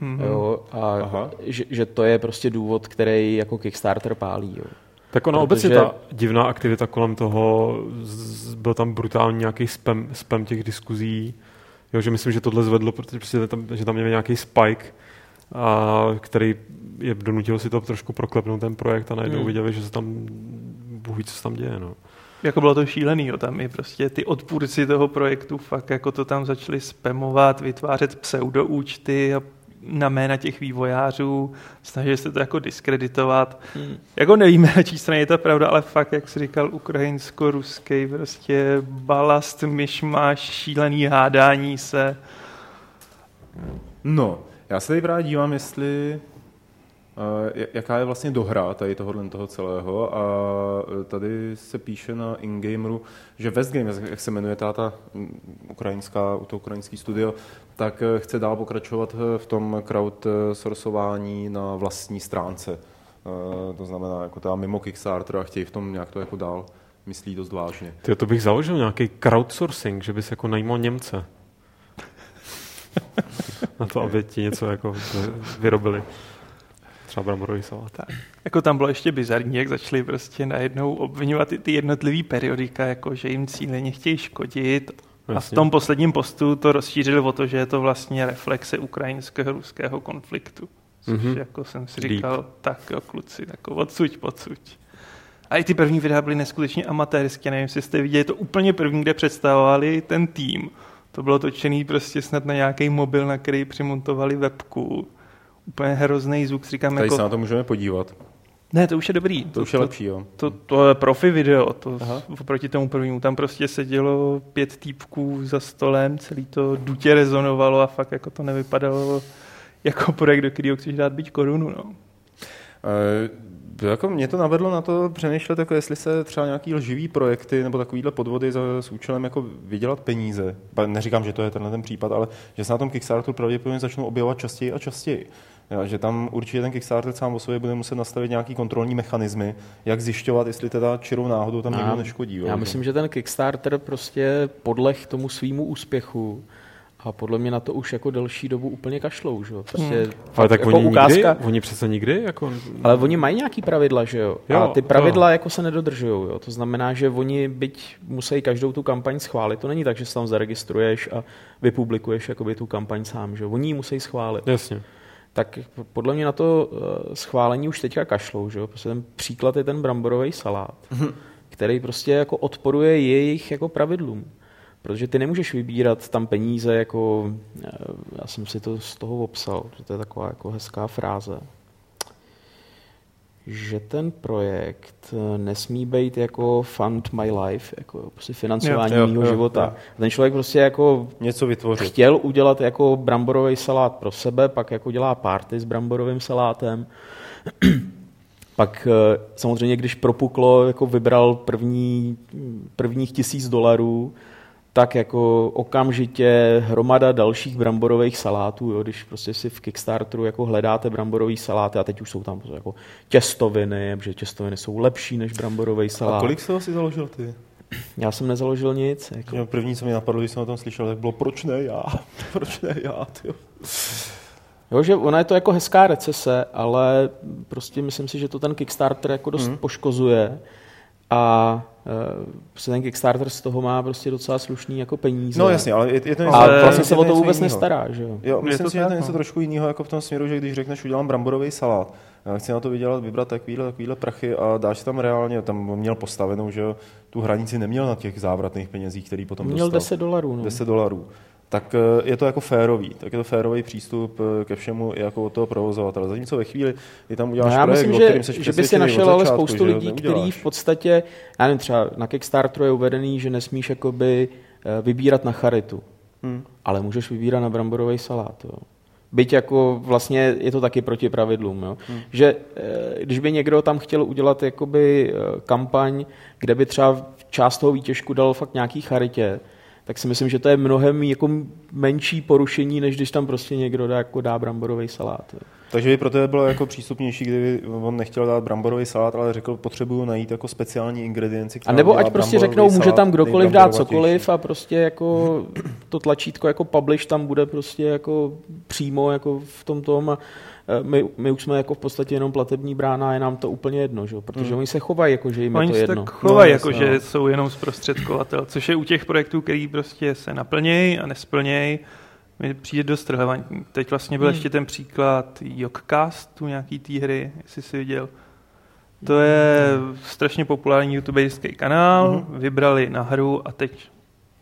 Mhm. Jo, a Aha. že, že, to je prostě důvod, který jako Kickstarter pálí. Jo. Tak ona Protože- obecně ta divná aktivita kolem toho, z- byl tam brutální nějaký spam, spam těch diskuzí, jo, že myslím, že tohle zvedlo, protože prostě tam, že tam měl nějaký spike, a který je donutil si to trošku proklepnout ten projekt a najednou Hmm. viděli, že se tam Bůh ví, co se tam děje. No. Jako bylo to šílený, jo. tam i prostě ty odpůrci toho projektu fakt jako to tam začali spamovat, vytvářet pseudoúčty a na jména těch vývojářů, snažili se to jako diskreditovat. Hmm. Jako nevíme, na čí straně je ta pravda, ale fakt, jak jsi říkal, ukrajinsko-ruský prostě balast, myšmaš, šílený hádání se. No, já se tady právě dívám, jestli jaká je vlastně dohra tady tohohle toho celého a eh, tady se píše na Ingameru, že Westgame, jak se jmenuje táta mm, ukrajinská, to ukrajinský studio, tak eh, chce dál pokračovat eh, v tom crowdsourcování na vlastní stránce. To znamená, jako teda mimo Kickstarter a chtějí v tom nějak to jako dál myslí dost vážně. Tyjo, to bych založil nějaký crowdsourcing, že bys jako najímal Němce. Na to, aby ti něco jako vyrobili. Třeba bramborový salát. Jako tam bylo ještě bizarní, jak začali prostě najednou obvinovat ty, ty jednotlivý periodika, jako že jim cíleně chtějí škodit. A v tom posledním postu to rozšířili o to, že je to vlastně reflexe ukrajinského ruského konfliktu. Což Mhm. mm-hmm. jako jsem si říkal, tak jo, kluci, jako odsuť, podsuť. A i ty první videa byly neskutečně amatérské, nevím, jestli jste viděli, to úplně první, kde představovali ten tým. To bylo točený prostě snad na nějaký mobil, na který přimontovali webku. Úplně hrozný zvuk, říkám, Tady jako... se na to můžeme podívat. Ne, to už je dobrý. To už je lepší, jo. To, to je profi video, to Aha. oproti tomu prvnímu. Tam prostě sedělo pět týpků za stolem, celý to dutě rezonovalo a fakt jako to nevypadalo jako projekt, do kterého chceš dát být korunu. No. Jako mě to navedlo na to přemýšlet, jako jestli se třeba nějaký lživý projekty nebo takovýhle podvody za, s účelem jako vydělat peníze. Neříkám, že to je tenhle ten případ, ale že se na tom Kickstarteru pravděpodobně začnou objevovat častěji a častěji. Ja, že tam určitě ten Kickstarter sám o sobě bude muset nastavit nějaký kontrolní mechanismy, jak zjišťovat, jestli teda čirou náhodou tam někdo neškodí. jo. Já myslím, že ten Kickstarter prostě podleh tomu svýmu úspěchu a podle mě na to už jako delší dobu úplně kašlou, že jo? Prostě Hmm. Ale tak jako oni ukázka, nikdy, oni přece nikdy, jako... ale oni mají nějaký pravidla, že jo? Jo, a ty pravidla jo. jako se nedodržují, jo? To znamená, že oni byť musí každou tu kampaň schválit, to není tak, že se tam zaregistruješ a vypublikuješ jakoby tu kampaň sám, že jo? Oni ji musí schválit. Jasně. Tak podle mě na to eh, schválení už teďka kašlou, že jo? Prostě ten příklad je ten bramborový salát, který prostě jako odporuje jejich jako pravidlům. Protože ty nemůžeš vybírat tam peníze jako, eh, já jsem si to z toho obsal, že to je taková jako hezká fráze. že ten projekt eh, nesmí být jako fund my life, jako prostě financování Jo, jo, mého jo, života. jo. Ten člověk prostě jako Něco vytvořit. chtěl udělat jako bramborový salát pro sebe, pak jako dělá party s bramborovým salátem. pak eh, samozřejmě, když propuklo, jako vybral první, prvních tisíc dolarů, tak jako okamžitě hromada dalších bramborových salátů, jo, když prostě si v Kickstarteru jako hledáte bramborový saláty a teď už jsou tam prostě jako těstoviny, protože těstoviny jsou lepší než bramborový salát. A kolik jsi ho si založil ty? Já jsem nezaložil nic. Jako. Jo, První, co mi napadlo, když jsem o tom slyšel, tak bylo, proč ne já? Proč ne já? Tyjo? Jo, že ona je to jako hezká recese, ale prostě myslím si, že to ten Kickstarter jako dost Mhm. mm. poškozuje a uh, prostě ten Kickstarter z toho má prostě docela slušný jako peníze. No jasně, ale je, je to něco, A Ale- vlastně se je o to vůbec jinýho. nestará, že jo? Jo, Je myslím to si, že to je něco no. trošku jiného, jako v tom směru, že když řekneš, udělám bramborový salát, já chci na to vydělat, vybrat takovýhle, takovýhle prachy a dáš tam reálně, tam měl postavenou, že jo, tu hranici neměl na těch závratných penězích, který potom Měl dostal. 10 dolarů. No. 10 dolarů. Tak eh, je to jako férový, tak je to férový přístup eh, ke všemu i jako od toho provozovatele. Zatímco ve chvíli, kdy tam No uděláš já projekt, myslím, o že, kterým seš že by si našel ale spoustu lidí, kteří v podstatě, já nevím, třeba na Kickstarteru je uvedený, že nesmíš jakoby eh, vybírat na charitu, Hmm. ale můžeš vybírat na bramborový salát. Jo. Byť jako vlastně je to taky proti pravidlům. Jo. Hmm. Že když by někdo tam chtěl udělat jakoby kampaň, kde by třeba část toho výtěžku dal fakt nějaký charitě, tak si myslím, že to je mnohem jako menší porušení, než když tam prostě někdo dá, jako dá bramborový salát. Takže by pro tebe bylo jako přístupnější, kdyby on nechtěl dát bramborový salát, ale řekl, potřebuju najít jako speciální ingredienci. A nebo ať prostě řeknou, může salát tam kdokoliv dát cokoliv a prostě jako to tlačítko jako publish tam bude prostě jako přímo jako v tom tom a my, my už jsme jako v podstatě jenom platební brána a je nám to úplně jedno, že? protože Hmm. oni se chovají jako, že jim je Oni to se jedno. tak chovají, No, jako jasně, že no. jsou jenom zprostředkovatel, což je u těch projektů, který prostě se naplnějí a nesplnějí, mi přijde dost relevantní. Teď vlastně byl Hmm. ještě ten příklad Jogcastu, nějaký té hry, jestli jsi viděl. To je strašně populární youtuberský kanál, Mhm. vybrali na hru a teď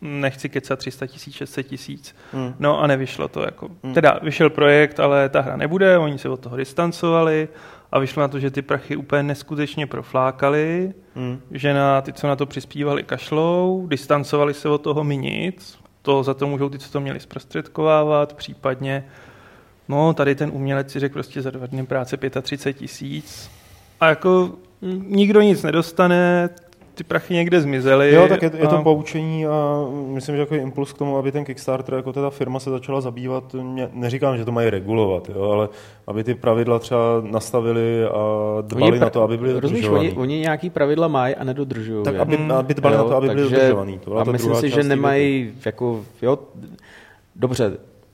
nechci kecat 300 tisíc, 600 tisíc. Hmm. No a nevyšlo to. Jako. Hmm. Teda vyšel projekt, ale ta hra nebude, oni se od toho distancovali a vyšlo na to, že ty prachy úplně neskutečně proflákali, Hmm. že na ty, co na to přispívali, kašlou, distancovali se od toho mi nic, to za to můžou ty, co to měli zprostředkovávat, případně no tady ten umělec si řekl prostě za dva dny práce 35 tisíc a jako nikdo nic nedostane, ty prachy někde zmizely. Jo, tak je, je to a- poučení a myslím, že jako impuls k tomu, aby ten Kickstarter, jako teda firma se začala zabývat, mě, neříkám, že to mají regulovat, jo, ale aby ty pravidla třeba nastavili a dbali na to, aby byly rozumíš, dodržovaný. oni, oni nějaký pravidla mají a nedodržují. Tak je. aby, Mm. aby dbali na to, aby byly takže- dodržovaný. To byla a ta myslím druhá si, že nemají, jako, jo, dobře,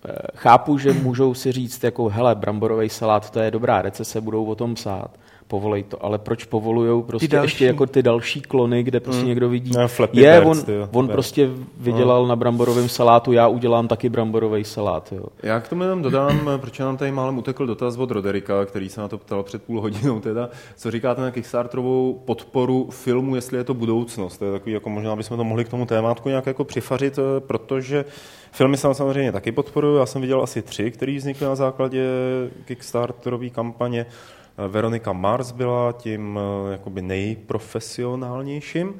eh, chápu, že můžou si říct, jako, hele, bramborový salát, to je dobrá recese, budou o tom psát, povolej to, ale proč povolujou prostě další. ještě jako ty další klony, kde prostě Hmm. někdo vidí, No, je, Birds, on, on prostě vydělal na bramborovém salátu, já udělám taky bramborový salát, jo. Já k tomu jenom dodám, protože nám tady málem utekl dotaz od Roderika, který se na to ptal před půl hodinou teda, co říkáte na Kickstarterovou podporu filmu, jestli je to budoucnost. To je takový, jako možná bychom to mohli k tomu témátku nějak jako přifařit, eh, protože filmy jsem samozřejmě taky podporuji. Já jsem viděl asi tři, které vznikly na základě Kickstarterové kampaně. Veronika Mars byla tím eh, jakoby nejprofesionálnějším.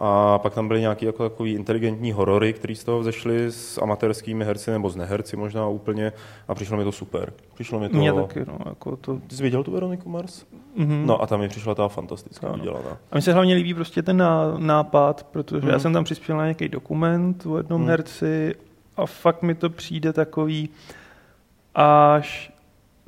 A pak tam byly nějaký jako takový inteligentní horory, které z toho vzešly s amatérskými herci nebo s neherci možná úplně a přišlo mi to super. Přišlo mi to... Mně taky, no, jako to... Ty jsi viděl tu Veroniku Mars? Mhm. No a tam mi přišla ta fantastická Ano. udělaná. A mně se hlavně líbí prostě ten ná, nápad, protože Mhm. já jsem tam přispěl na nějaký dokument o jednom Mhm. herci a fakt mi to přijde takový až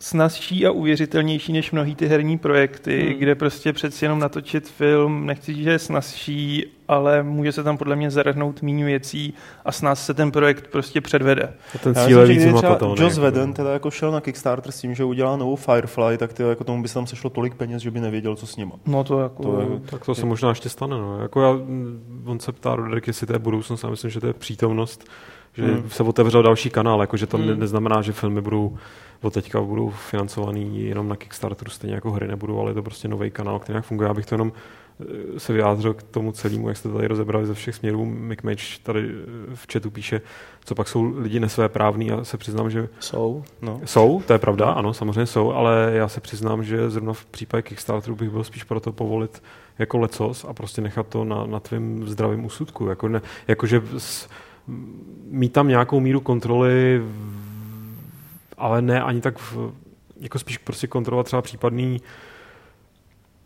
snazší a uvěřitelnější než mnohý ty herní projekty, Hmm. kde prostě přeci jenom natočit film, nechci říct, že je snazší, ale může se tam podle mě zahrnout méně věcí a snaz se ten projekt prostě předvede. A ten Já cíl je myslím, že třeba. Joss jako. Whedon teda jako šel na Kickstarter s tím, že udělá novou Firefly, tak ty, jako tomu by se tam sešlo tolik peněz, že by nevěděl, co s nima. No to jako... To je- Tak to se možná ještě stane. No. Jako já, mm, on se ptá Roderick, jestli to je budoucnost, já myslím, že to je přítomnost, že Hmm. se otevřel další kanál, jako že to Hmm. ne, neznamená, že filmy budou od teďka budou financovaný jenom na Kickstarteru, stejně jako hry nebudou, ale je to prostě nový kanál, který nějak funguje. Já bych to jenom eh, se vyjádřil k tomu celému, jak jste tady rozebrali ze všech směrů. Mick Mage tady eh, v chatu píše, co pak jsou lidi nesvéprávní. Já se přiznám, že... Jsou. No. Jsou, to je pravda, ano, samozřejmě jsou, ale já se přiznám, že zrovna v případě Kickstarteru bych byl spíš pro to povolit jako lecos a prostě nechat to na, na tvém zdravém úsudku. Jako ne, jakože s, mít tam nějakou míru kontroly, ale ne ani tak v, jako spíš prostě kontrolovat třeba případný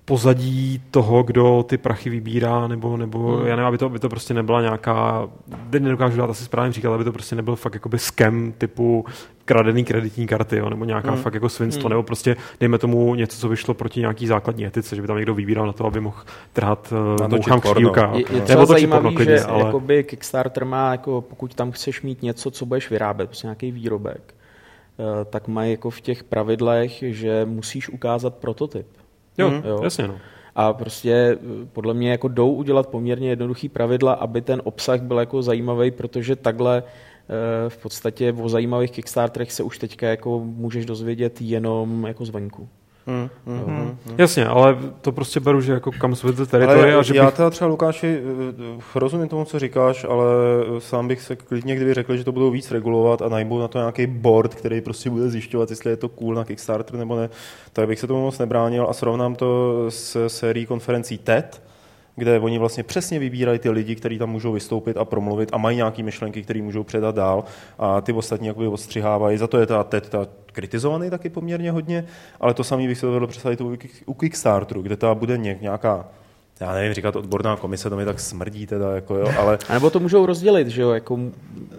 pozadí toho, kdo ty prachy vybírá, nebo, nebo hmm. já nevím, aby to, aby to prostě nebyla nějaká, teď nedokážu dát asi správně říkat, aby to prostě nebyl fakt jakoby scam typu kradený kreditní karty, jo, nebo nějaká hmm. fakt jako svinstvo, hmm. nebo prostě dejme tomu něco, co vyšlo proti nějaký základní etice, že by tam někdo vybíral na to, aby mohl trhat uh, mouchám křívka. Je, je třeba zajímavý, klidně, že ale... jakoby Kickstarter má, jako pokud tam chceš mít něco, co budeš vyrábět, prostě nějaký výrobek, uh, tak mají jako v těch pravidlech, že musíš ukázat prototyp. Jo, mm, jo. jasně. No. A prostě eh, podle mě jako jdou udělat poměrně jednoduchý pravidla, aby ten obsah byl jako zajímavý, protože takhle eh, v podstatě o zajímavých Kickstarterech se už teďka jako můžeš dozvědět jenom jako zvenku. Hmm, hmm, hmm, hmm. Jasně, ale to prostě beru, že jako kam with the territory. A že já bych... teda třeba, Lukáši, eh, rozumím tomu, co říkáš, ale sám bych se klidně kdyby řekl, že to budou víc regulovat a najmou na to nějaký board, který prostě bude zjišťovat, jestli je to cool na Kickstarter nebo ne, tak bych se tomu moc nebránil a srovnám to s sérií konferencí TED, kde oni vlastně přesně vybírají ty lidi, kteří tam můžou vystoupit a promluvit a mají nějaké myšlenky, které můžou předat dál a ty ostatní jakoby odstřihávají. Za to je ta TED ta kritizovaný taky poměrně hodně, ale to samý bych si dovedl představit u Kickstarteru, kde ta bude nějaká já nevím, říkat odborná komise, to mi tak smrdí teda, jako jo, ale... A nebo to můžou rozdělit, že jo, jako,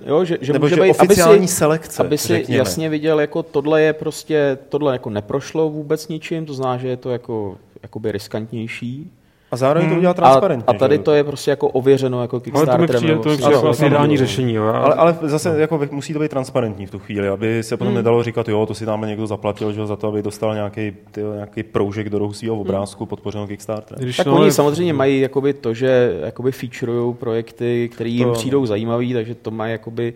jo že, že nebo může že být, oficiální aby si, selekce, aby si řekněme. jasně viděl, jako tohle je prostě, tohle jako neprošlo vůbec ničím, to znamená, že je to jako, jakoby riskantnější, a zároveň hmm. to udělat transparentně. A, a tady to je prostě jako ověřeno jako Kickstarter. No, to mi přijde, to mi přijde jako ideální řešení. Jo. Ale, ale zase no. jako musí to být transparentní v tu chvíli, aby se potom hmm. nedalo říkat, jo, to si tam někdo zaplatil že, za to, aby dostal nějaký, tyjo, nějaký proužek do rohu svého hmm. obrázku, hmm. podpořený Kickstarter. Když tak no, oni je... samozřejmě mají jakoby to, že jakoby featureují projekty, které jim to, přijdou no. zajímavý, takže to mají jakoby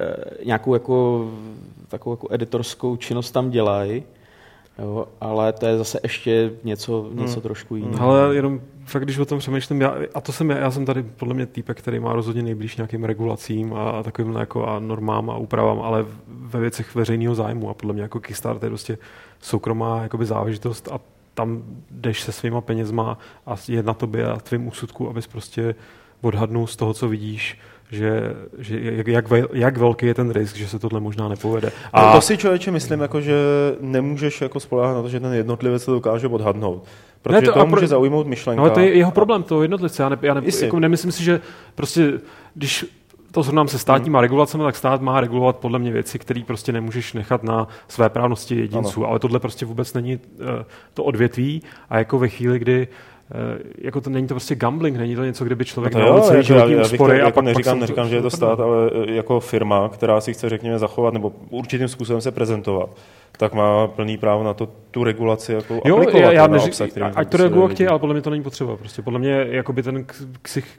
eh, nějakou jako, takovou jako editorskou činnost tam dělají. Jo, ale to je zase ještě něco, něco hmm. trošku jiného. Ale jenom fakt, když o tom přemýšlím, já, a to jsem, já jsem tady podle mě týpek, který má rozhodně nejblíž nějakým regulacím a, a takovým jako a normám a úpravám, ale ve věcech veřejného zájmu a podle mě jako Kickstarter je prostě soukromá jakoby záležitost a tam jdeš se svýma penězma a je na tobě a tvým úsudku, abys prostě odhadnul z toho, co vidíš, že, že jak, jak, jak velký je ten risk, že se tohle možná nepovede. A to si člověče myslím, jako, že nemůžeš jako spolehat na to, že ten jednotlivec to dokáže odhadnout. Protože ne, to, to může pro... zaujmout myšlenka. No, to je jeho problém, to jednotlivce. Já, ne, já ne, jako nemyslím si, že prostě, když to srovnám se státníma hmm. regulacemi, tak stát má regulovat podle mě věci, které prostě nemůžeš nechat na své právnosti jedinců. Ano. Ale tohle prostě vůbec není uh, to odvětví a jako ve chvíli, kdy uh, jako to není to prostě gambling, není to něco, kde by člověk no dal celý jako životní úspory. Jako a pak, neříkám, pak neříkám, že je to stát, ale eh, jako firma, která si chce, řekněme, zachovat nebo určitým způsobem se prezentovat, tak má plný právo na to tu regulaci jako jo, aplikovat. Já, já neři, obsah, ať to regulovat chtějí, ale podle mě to není potřeba. Prostě podle mě jakoby ten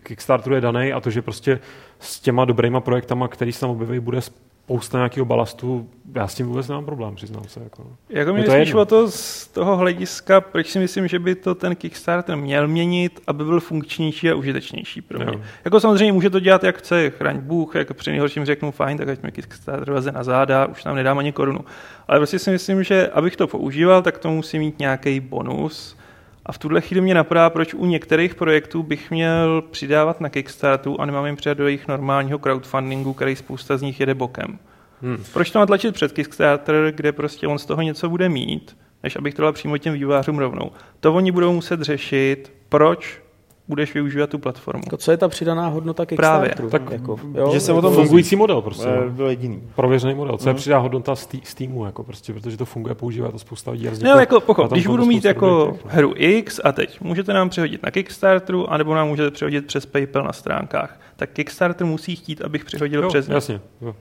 Kickstarter je daný a to, že prostě s těma dobrýma projektama, který se tam objeví, bude spousta nějakého balastu, já s tím vůbec nemám problém, přiznám se. Jako, jako mě spíš o to z toho hlediska, proč si myslím, že by to ten Kickstarter měl měnit, aby byl funkčnější a užitečnější pro mě. Jo. Jako samozřejmě může to dělat, jak chce, chraň Bůh, jak při nejhorším řeknu, fajn, tak ať mi Kickstarter veze na záda, už nám nedám ani korunu. Ale prostě si myslím, že abych to používal, tak to musí mít nějaký bonus, a v tuhle chvíli mě napadá, proč u některých projektů bych měl přidávat na Kickstartu a nemám jim přidat do jejich normálního crowdfundingu, který spousta z nich jede bokem. Hmm. Proč to natlačit před Kickstarter, kde prostě on z toho něco bude mít, než abych to dal přímo těm vývářům rovnou. To oni budou muset řešit, proč budeš využívat tu platformu. Jako co je ta přidaná hodnota Kickstarteru? Právě. Tak, jako, jo, že se o tom fungující model prostě. Je, byl jediný. Prověřený model. Co je mhm. přidaná hodnota z, tý, z týmu, jako prostě, protože to funguje, používá to spousta lidí. No, jako, pochop, když budu mít jako projekt, hru X a teď můžete nám přehodit na Kickstarteru, anebo nám můžete přehodit přes PayPal na stránkách, tak Kickstarter musí chtít, abych přehodil jo, přes Jasně. Jo.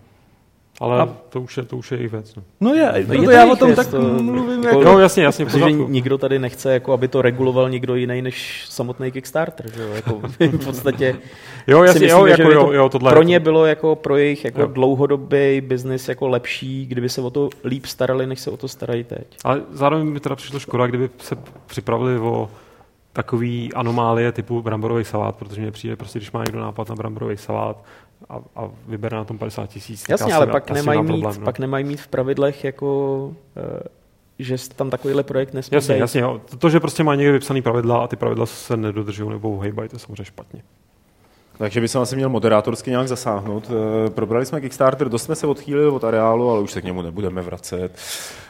Ale a... to, už je, to už je jejich věc. No, no je, no je to já o tom věc, tak to, mluvím. Jako... No jasně, jasně. Protože nikdo tady nechce, jako, aby to reguloval někdo jiný než samotný Kickstarter. Že? Jako, v podstatě jo, jasně, myslím, jo, jako, jo, jo, tohle pro ně bylo jako pro jejich jako dlouhodobý biznis jako lepší, kdyby se o to líp starali, než se o to starají teď. Ale zároveň mi teda přišlo škoda, kdyby se připravili o takový anomálie typu bramborový salát, protože mě přijde prostě, když má někdo nápad na bramborový salát a, a vybere na tom 50 tisíc. Jasně, ale pak nemají, mít, problém, no. pak nemají mít v pravidlech jako eh, že tam takovýhle projekt nesmí Jasně, být. jasně. Jo. To, že prostě má někde vypsaný pravidla a ty pravidla se nedodržují nebo uhejbají, to je samozřejmě špatně. Takže by se asi měl moderátorsky nějak zasáhnout. Eh, probrali jsme Kickstarter, dost jsme se odchýlili od areálu, ale už se k němu nebudeme vracet.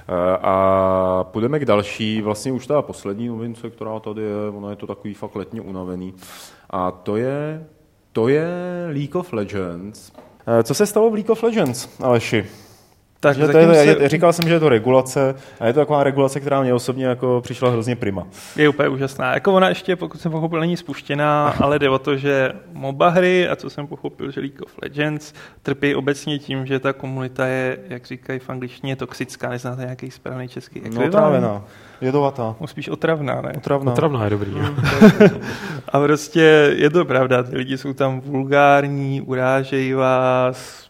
Eh, a půjdeme k další, vlastně už ta poslední novince, která tady je, ona je to takový fakt letně unavený. A to je, to je League of Legends. Eh, co se stalo v League of Legends, Aleši? Tak že to je, se... Říkal jsem, že je to regulace a je to taková regulace, která mě osobně jako přišla hrozně prima. Je úplně úžasná. Jako ona ještě, pokud jsem pochopil, není spuštěná, ale jde o to, že MOBA hry a co jsem pochopil, že League of Legends trpí obecně tím, že ta komunita je, jak říkají v angličtině, toxická. Neznáte nějaký správný český ekvivalent? No, Jedovatá. No, spíš otravná, ne? Otravná. Otravná je dobrý. No. a prostě je to pravda, ty lidi jsou tam vulgární, urážejí vás,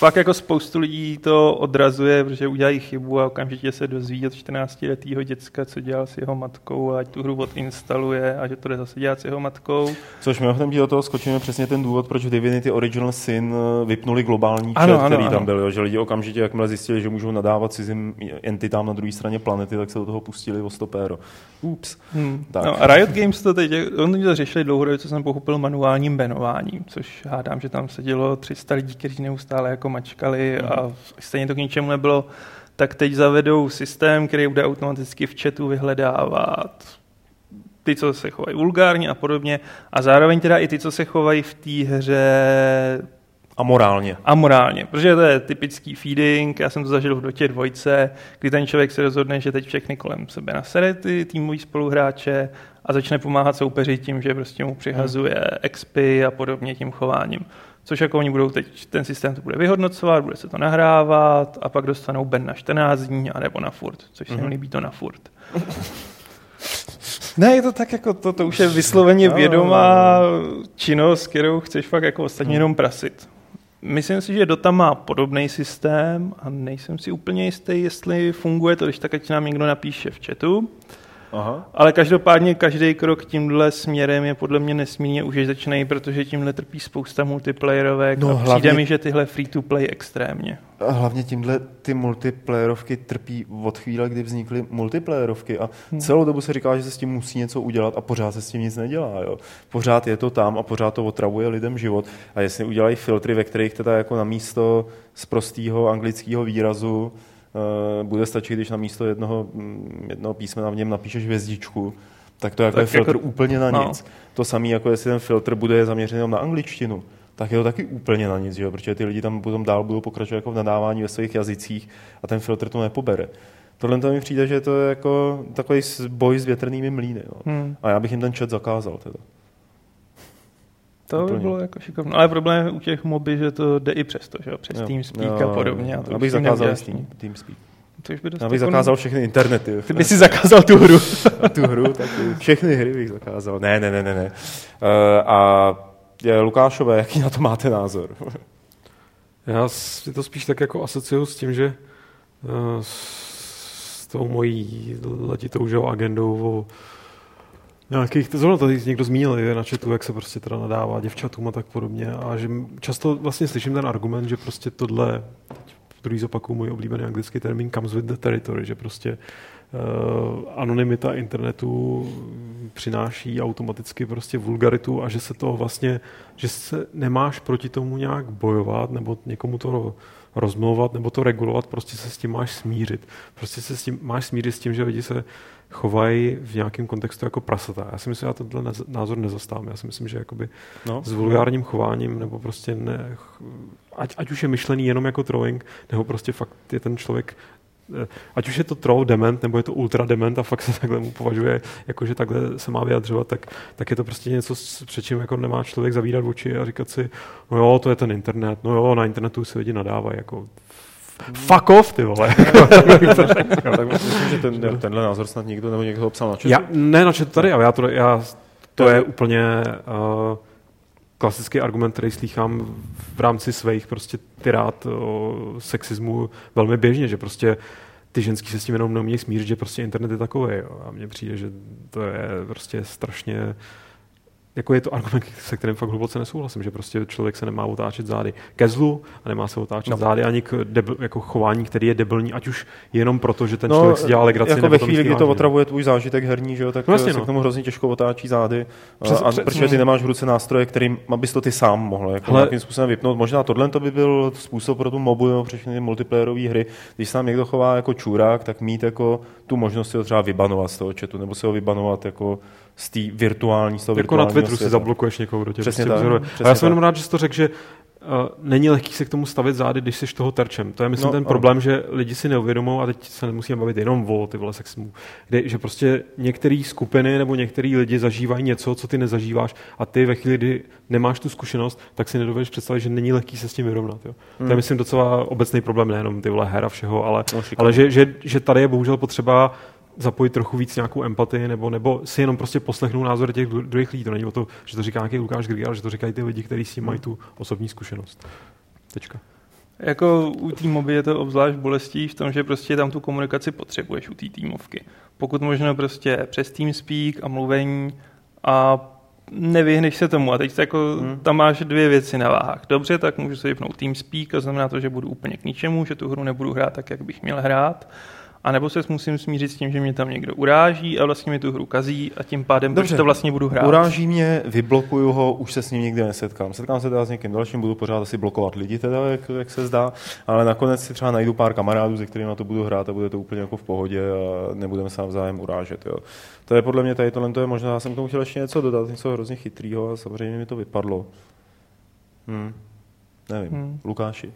fakt jako spoustu lidí to odrazuje, protože udělají chybu a okamžitě se dozví od 14-letého děcka, co dělal s jeho matkou a ať tu hru odinstaluje a že to jde zase dělat s jeho matkou. Což mimochodem do toho skočíme přesně ten důvod, proč v Divinity Original Sin eh, vypnuli globální chat, ano, ano, který ano. tam byl, jo, že lidi okamžitě, jakmile zjistili, že můžou nadávat cizím entitám na druhé straně planety, tak se do toho pustili o stopéro. Ups. Hmm. Tak. No, a Riot Games to teď, oni to řešili dlouhodobě, co jsem pochopil, manuálním benováním, což hádám, že tam sedělo 300 lidí, kteří neustále jako mačkali a mhm. stejně to k ničemu nebylo, tak teď zavedou systém, který bude automaticky v chatu vyhledávat ty, co se chovají vulgárně a podobně, a zároveň teda i ty, co se chovají v té hře Amorálně. Amorálně, protože to je typický feeding, já jsem to zažil v Dotě dvojce, kdy ten člověk se rozhodne, že teď všechny kolem sebe nasere ty týmový spoluhráče a začne pomáhat soupeři tím, že prostě mu přihazuje. XP a podobně tím chováním. Což jako oni budou teď, ten systém to bude vyhodnocovat, bude se to nahrávat a pak dostanou ben na 14 dní a nebo na furt, což se mm-hmm. mi líbí to na furt. Ne, je to tak jako, to, to už je vysloveně vědomá činnost, kterou chceš fakt jako ostatně jenom prasit. Myslím si, že Dota má podobný systém a nejsem si úplně jistý, jestli funguje to, když tak ať nám někdo napíše v chatu. Aha. Ale každopádně každý krok tímhle směrem je podle mě nesmírně užitečný, protože tímhle trpí spousta multiplayerovek no, a hlavně, přijde mi, že tyhle free-to-play extrémně. A hlavně tímhle ty multiplayerovky trpí od chvíle, kdy vznikly multiplayerovky a hmm. celou dobu se říká, že se s tím musí něco udělat a pořád se s tím nic nedělá. Jo. Pořád je to tam a pořád to otravuje lidem život a jestli udělají filtry, ve kterých teda jako na místo z prostého anglického výrazu bude stačit, když na místo jednoho, mm, jednoho písmena v něm napíšeš hvězdičku, tak to jako tak je filtr jako, úplně na no. nic. To samé, jako jestli ten filtr bude zaměřený na angličtinu, tak je to taky úplně na nic, že? protože ty lidi tam potom dál budou pokračovat jako v nadávání ve svých jazycích a ten filtr to nepobere. Tohle to mi přijde, že to je jako takový boj s větrnými mlýny. No. Hmm. A já bych jim ten chat zakázal. Teda. To by bylo jako šikovné. Ale problém je u těch moby, že to jde i přesto, že jo? přes jo. TeamSpeak jo, a podobně. A to abych zakázal Steam, TeamSpeak. To už by Já bych zakázal všechny internety. Ty by si zakázal tu hru. tu hru, tak všechny hry bych zakázal. Ne, ne, ne, ne. ne. Uh, a je, Lukášové, jaký na to máte názor? Já si to spíš tak jako asociuju s tím, že uh, s tou mojí letitou že, agendou o nějakých, to zrovna tady někdo zmínil na chatu, jak se prostě teda nadává děvčatům a tak podobně a že často vlastně slyším ten argument, že prostě tohle, v druhý zopakuju můj oblíbený anglický termín comes with the territory, že prostě uh, anonymita internetu přináší automaticky prostě vulgaritu a že se to vlastně, že se nemáš proti tomu nějak bojovat nebo někomu to rozmlouvat nebo to regulovat, prostě se s tím máš smířit. Prostě se s tím máš smířit s tím, že lidi se chovají v nějakém kontextu jako prasata. Já si myslím, že já tenhle názor nezastávám. Já si myslím, že jakoby no. s vulgárním chováním nebo prostě ne, ať, ať už je myšlený jenom jako throwing, nebo prostě fakt je ten člověk eh, ať už je to troll dement, nebo je to ultra dement a fakt se takhle mu považuje, jako že takhle se má vyjadřovat, tak, tak je to prostě něco, před čím jako nemá člověk zavírat oči a říkat si, no jo, to je ten internet, no jo, na internetu se lidi nadávají, jako fuck off, ty vole. tak myslím, že ten, tenhle názor snad někdo nebo někdo psal na četu. Já, ne na četu tady, ale já to, já, to je úplně uh, klasický argument, který slýchám v rámci svých prostě tyrád o sexismu velmi běžně, že prostě ty ženský se s tím jenom neumějí smířit, že prostě internet je takový. Jo. A mně přijde, že to je prostě strašně jako je to argument, se kterým fakt hluboce nesouhlasím, že prostě člověk se nemá otáčet zády ke zlu a nemá se otáčet no. zády ani k debil, jako chování, který je debilní, ať už jenom proto, že ten no, člověk si dělá legraci. Jako ve chvíli, kdy to otravuje tvůj zážitek herní, že jo, tak no, vlastně, se no. k tomu hrozně těžko otáčí zády. Přes, a, přes, protože ty nemáš v ruce nástroje, kterým abys to ty sám mohl jako Hele, nějakým způsobem vypnout. Možná tohle to by byl způsob pro tu mobu nebo všechny ty multiplayerové hry. Když se nám někdo chová jako čurák, tak mít jako tu možnost si ho třeba vybanovat z toho chatu, nebo se ho vybanovat jako z té virtuální, z toho Jako na Twitteru světa. si zablokuješ někoho, kdo tě přesně prostě tak, přesně A já jsem jenom rád, že jsi to řekl, že Uh, není lehký se k tomu stavit zády, když jsi toho terčem. To je, myslím, no, ten problém, ano. že lidi si neuvědomují, a teď se nemusíme bavit jenom o ty vole sexismu, kde, že prostě některé skupiny nebo některý lidi zažívají něco, co ty nezažíváš a ty ve chvíli, kdy nemáš tu zkušenost, tak si nedovedeš představit, že není lehký se s tím vyrovnat. Jo. Hmm. To je, myslím, docela obecný problém, nejenom ty vole her a všeho, ale, no, ale že, že, že, tady je bohužel potřeba zapojit trochu víc nějakou empatii, nebo, nebo si jenom prostě poslechnout názory těch druhých lidí. To není o to, že to říká nějaký Lukáš Grigar, ale že to říkají ty lidi, kteří s tím mají tu osobní zkušenost. Tečka. Jako u týmoby je to obzvlášť bolestí v tom, že prostě tam tu komunikaci potřebuješ u té týmovky. Pokud možno prostě přes TeamSpeak a mluvení a nevyhneš se tomu. A teď jako, hmm. tam máš dvě věci na váhách. Dobře, tak můžu se vypnout TeamSpeak a znamená to, že budu úplně k ničemu, že tu hru nebudu hrát tak, jak bych měl hrát a nebo se musím smířit s tím, že mě tam někdo uráží a vlastně mi tu hru kazí a tím pádem Dobře, to vlastně budu hrát. Uráží mě, vyblokuju ho, už se s ním nikdy nesetkám. Setkám se teda s někým dalším, budu pořád asi blokovat lidi, teda, jak, jak se zdá, ale nakonec si třeba najdu pár kamarádů, se kterými na to budu hrát a bude to úplně jako v pohodě a nebudeme se navzájem urážet. Jo. To je podle mě tady tohle, to je možná, já jsem k tomu chtěl ještě něco dodat, něco hrozně chytrého a samozřejmě mi to vypadlo. Hm. Nevím, hmm. Lukáši.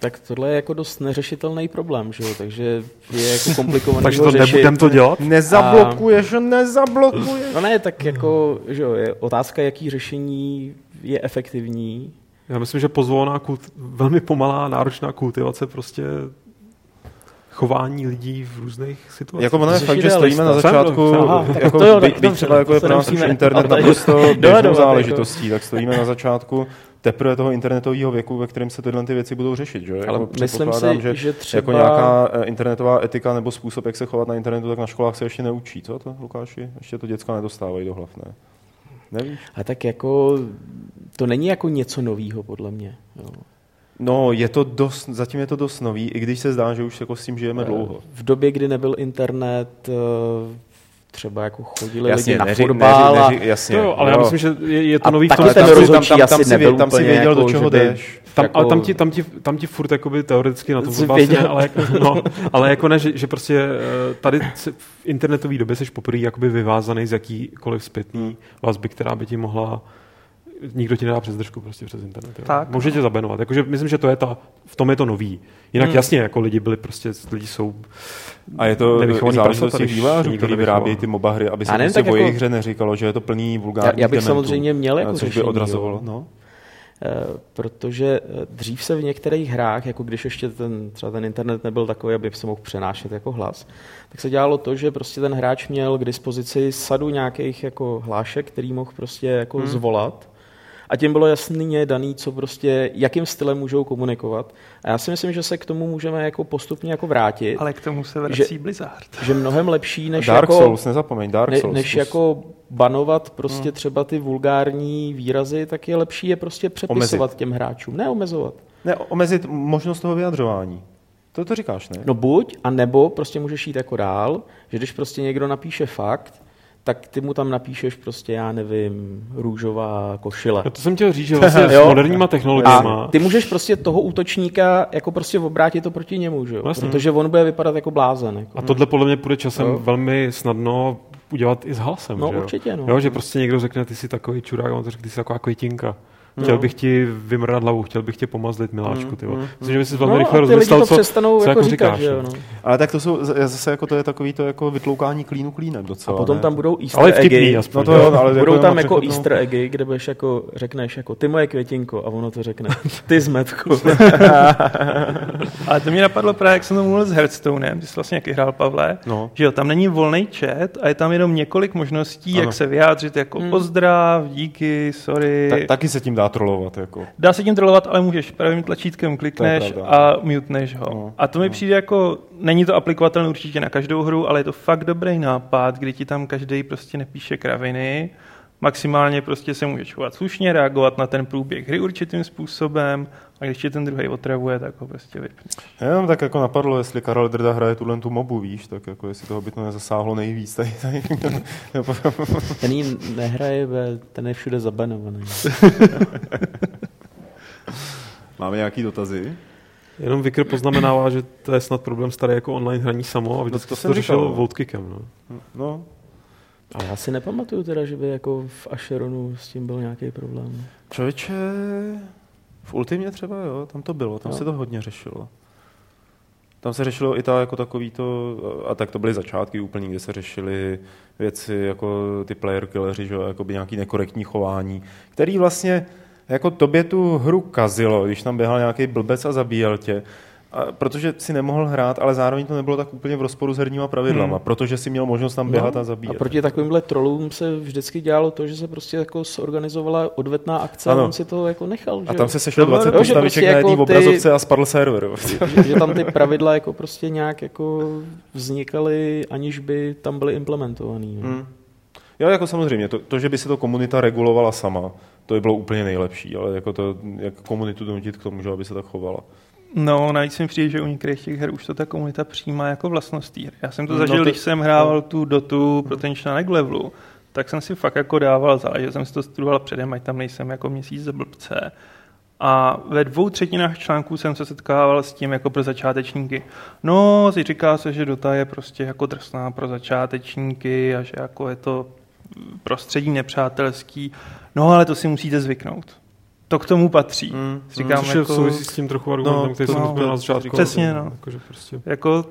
Tak tohle je jako dost neřešitelný problém, že jo? takže je jako komplikovaný Takže to nebudem to dělat? Nezablokuješ, a... nezablokuješ. No ne, tak jako, že jo, je otázka, jaký řešení je efektivní. Já myslím, že pozvolná, kult, velmi pomalá, náročná kultivace prostě chování lidí v různých situacích. Jako ono je fakt, že stojíme na začátku, jako, to jo, byť, třeba jako je pro nás internet naprosto běžnou záležitostí, tak stojíme na začátku teprve toho internetového věku, ve kterém se tyhle ty věci budou řešit. Že? Ale jako myslím si, že, že třeba... jako nějaká eh, internetová etika nebo způsob, jak se chovat na internetu, tak na školách se ještě neučí. Co to, Lukáši? Ještě to děcka nedostávají do hlav, ne? Nevíš? A tak jako to není jako něco nového, podle mě. Jo. No, je to dost, zatím je to dost nový, i když se zdá, že už jako s tím žijeme eh, dlouho. V době, kdy nebyl internet, eh, třeba jako chodili jasně, lidi na neři, fotbal. Neři, neři, jasně, to jo, ale jo. já myslím, že je, je to a nový v tom, ten rozhodčí tam, tam, asi nebyl tam si věděl, jako, do čeho jdeš. Tam, jako... ale tam ti, tam, ti, tam ti furt jakoby teoreticky na to fotbal ne, ale, jako, no, ale jako ne, že, že prostě eh, tady v internetové době jsi poprvé jakoby vyvázaný z jakýkoliv zpětný vazby, která by ti mohla nikdo ti nedá přes držku prostě přes internet. Jo. Tak. Může tě zabenovat. Jakože myslím, že to je ta, v tom je to nový. Jinak hmm. jasně, jako lidi byli prostě, lidi jsou A je to záležitost těch vývářů, kteří vyrábějí ty MOBA hry, aby se ne, prostě o jejich jako... hře neříkalo, že je to plný vulgární Já, já bych samozřejmě měl jako což by odrazovalo. No. Uh, protože eh, dřív se v některých hrách, jako když ještě ten, třeba ten internet nebyl takový, aby se mohl přenášet jako hlas, tak se dělalo to, že prostě ten hráč měl k dispozici sadu nějakých jako hlášek, který mohl prostě jako hmm. zvolat a tím bylo jasně daný, co prostě, jakým stylem můžou komunikovat. A já si myslím, že se k tomu můžeme jako postupně jako vrátit. Ale k tomu se vrací že, Blizzard. Že mnohem lepší, než Dark jako, Souls, nezapomeň, Dark Souls. Ne, než jako banovat prostě hmm. třeba ty vulgární výrazy, tak je lepší je prostě přepisovat omezit. těm hráčům, ne omezovat. Ne, omezit možnost toho vyjadřování. To to říkáš, ne? No buď, a nebo prostě můžeš jít jako dál, že když prostě někdo napíše fakt, tak ty mu tam napíšeš prostě, já nevím, růžová košile. Já to jsem chtěl říct, že vlastně s moderníma technologiemi. ty můžeš prostě toho útočníka jako prostě obrátit to proti němu, že jo? Vlastně. Protože on bude vypadat jako blázen. Jako. A tohle podle mě půjde časem jo. velmi snadno udělat i s hlasem. No že jo? určitě, no. Jo, že prostě někdo řekne, ty jsi takový čurák, a on to řekne, ty jsi taková květinka. Chtěl no. bych ti vymrdat hlavu, chtěl bych tě pomazlit, miláčku. Ty. Mm, mm, Myslím, že by si velmi no, rychle rozmyslel, co, co jako říkáš. Že jo, no. Ale tak to jsou zase jako to je takový to jako vytloukání klínu klínem docela. A potom ne? tam budou easter ale eggy. Aspoň, no to jo, ale budou tam jako easter eggy, kde budeš jako, řekneš jako ty moje květinko a ono to řekne ty zmetku. ale to mě napadlo právě, jak jsem to mluvil s Hearthstonem, ty jsi vlastně jaký hrál Pavle, no. že jo, tam není volný chat a je tam jenom několik možností, ano. jak se vyjádřit jako hmm. pozdrav, díky, sorry. Ta, taky se tím dá trolovat. Jako. Dá se tím trolovat, ale můžeš pravým tlačítkem klikneš a muteneš ho. No, a to mi no. přijde jako, není to aplikovatelné určitě na každou hru, ale je to fakt dobrý nápad, kdy ti tam každý prostě nepíše kraviny, maximálně prostě se můžeš chovat slušně, reagovat na ten průběh hry určitým způsobem a když tě ten druhý otravuje, tak ho prostě vypneš. Jenom tak jako napadlo, jestli Karel Drda hraje tuhle tu mobu, víš, tak jako jestli toho by to nezasáhlo nejvíc. Tady, tady. Ten jí nehraje, ten je všude zabanovaný. Máme nějaký dotazy? Jenom Vikr poznamenává, že to je snad problém starý jako online hraní samo a vždycky to to, to řešil votekickem. No. No, Ale já si nepamatuju teda, že by jako v Asheronu s tím byl nějaký problém. člověče, v Ultimě třeba, jo, tam to bylo, tam Jo. se to hodně řešilo. Tam se řešilo i ta jako takový to, a tak to byly začátky úplně, kde se řešily věci jako ty player killeři, že jo, jako by nějaký nekorektní chování, který vlastně jako tobě tu hru kazilo, když tam běhal nějaký blbec a zabíjel tě, a protože si nemohl hrát, ale zároveň to nebylo tak úplně v rozporu s herníma pravidlama, Hmm. protože si měl možnost tam běhat a zabíjet. No, a proti takovýmhle trolům se vždycky dělalo to, že se prostě jako zorganizovala odvetná akce Ano. a on si to jako nechal. A že tam se sešlo To bylo- 20 jo, že postaviček prostě na jedné jako ty- obrazovce a spadl server. jo. že, že tam ty pravidla jako prostě nějak jako vznikaly, aniž by tam byly implementovaný. jo. Hmm. Jo, jako samozřejmě, to, to, že by se to komunita regulovala sama, to by bylo úplně nejlepší, ale jako to, jak komunitu donutit k tomu, že aby se tak chovala. No, navíc mi přijde, že u některých těch her už to ta komunita přijímá jako vlastnost hry. Já jsem to No zažil, to- když jsem hrával tu dotu pro ten článek levelu, tak jsem si fakt jako dával záležet, jsem si to studoval předem, ať tam nejsem jako měsíc za blbce. A ve dvou třetinách článků jsem se setkával s tím jako pro začátečníky. No, si říká se, že Dota je prostě jako drsná pro začátečníky a že jako je to prostředí nepřátelský. No, ale to si musíte zvyknout. To k tomu patří. Mm, Říkám, Což je jako- souvisí s tím trochu argumentem, No, který to- jsem no, na začátku. přesně, no. Jakože prostě. Jako,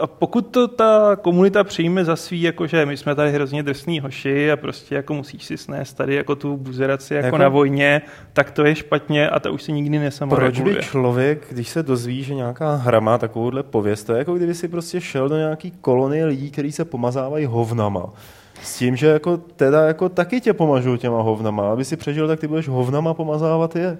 a pokud to ta komunita přijme za svý, jakože my jsme tady hrozně drsný hoši a prostě jako musíš si snést tady jako tu buzeraci jako, Jako- na vojně, tak to je špatně a ta už se nikdy Proč by nesamoreguluje. člověk, když se dozví, že nějaká hra má takovouhle pověst, to je jako kdyby si prostě šel do nějaký kolonie lidí, kteří se pomazávají hovnama. S tím, že jako teda jako taky tě pomažou těma hovnama. Aby si přežil, tak ty budeš hovnama pomazávat je.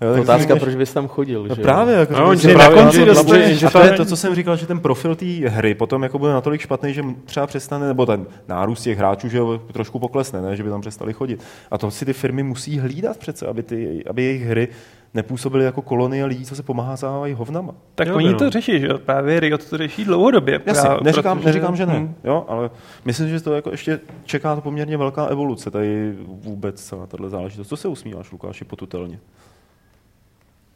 Jo, Otázka, říkáš- proč bys tam chodil, No že? právě, jako, No, že na právě- konci oni- dostaneš, a to je to- co jsem říkal, že ten profil té hry potom jako bude natolik špatný, že třeba přestane, nebo ten nárůst těch hráčů, že trošku poklesne, ne, že by tam přestali chodit. A to si ty firmy musí hlídat přece, aby, ty, aby jejich hry nepůsobily jako kolonie lidí, co se pomáhávají hovnama. Tak Jo, oni no. to řeší, že jo? Právě Riot to řeší dlouhodobě. Jasně, právě, neříkám, protože- neříkám, že ne, Hm. jo, ale myslím, že to jako ještě čeká to poměrně velká evoluce, tady vůbec celá tato záležitost. Co se usmíváš, Lukáši, potutelně?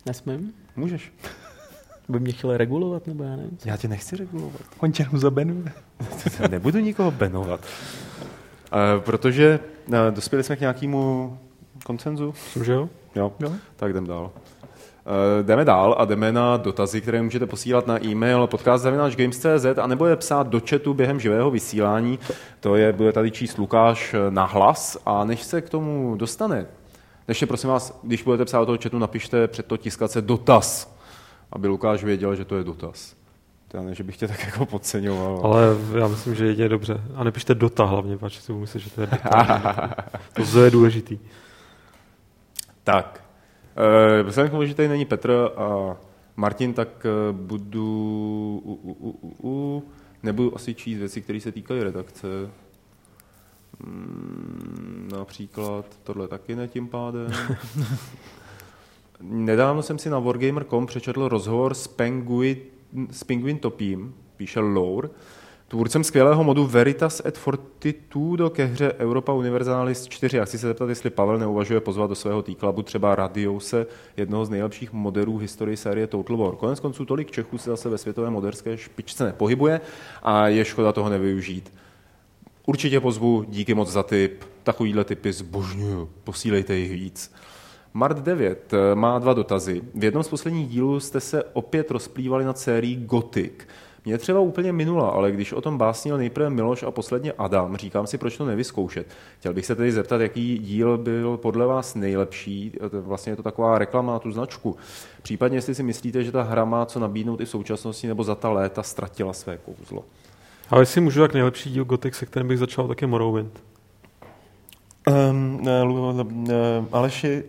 Nesmím? Můžeš. By mě chtěli regulovat, nebo já nevím. Já tě nechci regulovat. On tě jenom zabenuje. Nebudu nikoho benovat. Uh, protože uh, dospěli jsme k nějakému koncenzu. Že jo? Jo, Jo. tak jdem dál. Uh, jdeme dál a jdeme na dotazy, které můžete posílat na e-mail podcast.games.cz a nebo je psát do chatu během živého vysílání. To je, bude tady číst Lukáš eh, na hlas a než se k tomu dostane, ještě prosím vás, když budete psát do toho chatu, napište před to tiskace dotaz, aby Lukáš věděl, že to je dotaz. To ne, že bych tě tak jako podceňoval. Ale já myslím, že jedině dobře. A nepište Dota hlavně, pač si myslím, že to je Dota. to je důležitý. Tak, e, vzhledem k tomu, že tady není Petr a Martin, tak eh, budu, u, u, u, u, u, nebudu asi číst věci, které se týkají redakce. Mm, například, tohle taky ne tím pádem. Nedávno jsem si na Wargamer.com přečetl rozhovor s, Penguin, s Penguin Topím, píše Lore, tvůrcem skvělého modu Veritas et Fortitudo ke hře Europa Universalis 4. Já chci se zeptat, jestli Pavel neuvažuje pozvat do svého týklabu třeba Radiouse, jednoho z nejlepších moderů historii série Total War. Konec konců tolik Čechů se zase ve světové moderské špičce nepohybuje a je škoda toho nevyužít. Určitě pozvu, díky moc za tip. Takovýhle typy zbožňuju, posílejte jich víc. Mart 9 eh, má dva dotazy. V jednom z posledních dílů jste se opět rozplývali nad sérií Gothic. Mě třeba úplně minula, ale když o tom básnil nejprve Miloš a posledně Adam, říkám si, proč to nevyzkoušet. Chtěl bych se tedy zeptat, jaký díl byl podle vás nejlepší. To- Vlastně je to taková reklama na tu značku. Případně, jestli si myslíte, že ta hra má co nabídnout i v současnosti, nebo za ta léta ztratila své kouzlo. Ale jestli můžu, tak nejlepší díl Gothic, se kterým bych začal, tak je Morrowind. Um, ne, Lu- ne, Aleši,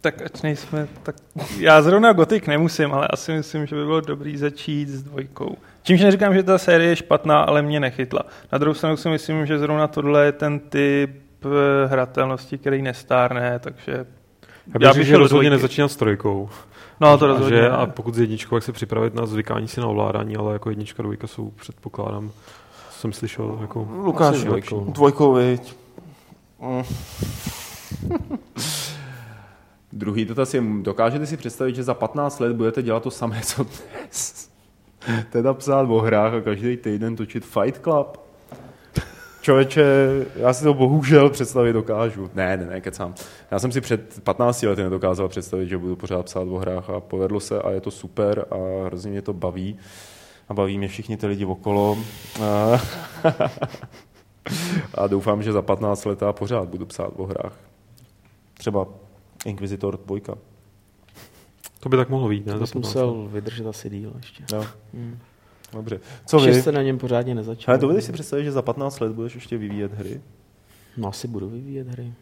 Tak ať nejsme, tak já zrovna Gothic nemusím, ale asi myslím, že by bylo dobrý začít s dvojkou. Čímž neříkám, že ta série je špatná, ale mě nechytla. Na druhou stranu si myslím, že zrovna tohle je ten typ eh, hratelnosti, který nestárne, takže Já bych, bych že rozhodně dvojky. nezačínat s trojkou. No, to a, rozhodně že, a pokud s jedničkou, jak se připravit na zvykání si na ovládání, ale jako jednička, dvojka jsou, předpokládám, jsem slyšel, jako... Lukáš, dvojkou, dvojkou, viď? Mm. Druhý dotaz je, dokážete si představit, že za 15 let budete dělat to samé, co dnes? teda psát o hrách a každý týden točit Fight Club? Člověče, já si to bohužel představit dokážu. Ne, ne, ne, kecám. Já jsem si před 15 lety nedokázal představit, že budu pořád psát o hrách a povedlo se a je to super a hrozně mě to baví. A baví mě všichni ty lidi okolo. A, a doufám, že za 15 let já pořád budu psát o hrách. Třeba Inquisitor 2. To by tak mohlo být, ne? To 15 musel vydržet asi díl ještě. Jo, Hmm. dobře. Co vy? Jste na něm pořádně nezačal. Ale dovedeš si představit, že za 15 let budeš ještě vyvíjet hry? No asi budu vyvíjet hry.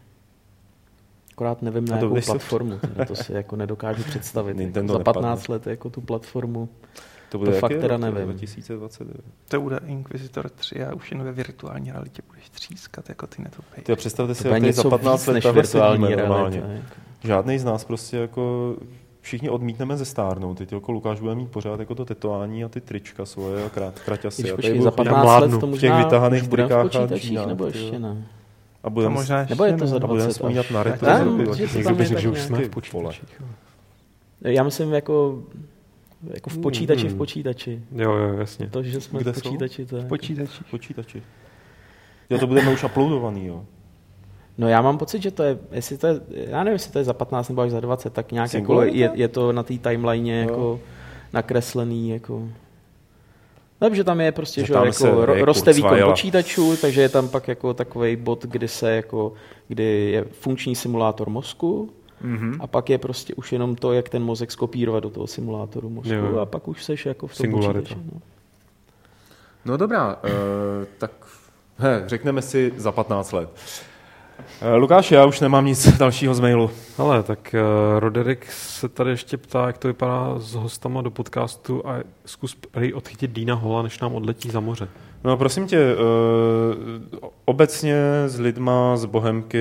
Akorát nevím na jakou se- platformu, teda to si jako nedokážu představit. Nintendo jako za 15 nepadne. let jako tu platformu. To, To fakt teda nevím. 2029. To bude Inquisitor 3 a už jen ve virtuální realitě budeš třískat jako ty netopej. Ty představte si, bude jak tady za něco 15 víc let než virtuální sedíme normálně. realita. Jako. Žádný z nás prostě jako všichni odmítneme ze stárnou. Teď jako Lukáš bude mít pořád jako to tetování a ty trička svoje a krát, kraťasy. Když počkej, za chodit 15 mládnu let to v těch možná vytahaných už budeme v trikách a počítačích, džínách, nebo ještě ne. a budeme možná ještě Nebo je to za a budeme 20 vzpomínat až. na Tak retro ne, z roku že to 2000. tam Někdo by je řekl, že už jsme v počítačích. jo. Já myslím jako, jako v počítači, Hmm. v počítači. Jo, jo, jasně. To, že jsme Kde v jsou? počítači, to je jako- Počítači. počítači. Jo, to budeme už uploadovaný, jo. No já mám pocit, že to je, jestli to je, já nevím, jestli to je za 15 nebo až za 20, tak nějak jako je, je, to na té timeline Jo. jako nakreslený, jako... No, že tam je prostě, Že že, tam jako se ro, je roste výkon počítačů, takže je tam pak jako takový bod, kdy se jako, kdy je funkční simulátor mozku Mm-hmm. a pak je prostě už jenom to, jak ten mozek skopírovat do toho simulátoru mozku Jo, a pak už seš jako v tom počítači. No. No dobrá, uh, tak he, řekneme si za 15 let. Uh, Lukáš, já už nemám nic dalšího z mailu. Ale tak uh, Roderick se tady ještě ptá, jak to vypadá s hostama do podcastu a zkus prý odchytit Dýna Hola, než nám odletí za moře. No prosím tě, uh, obecně s lidma z Bohemky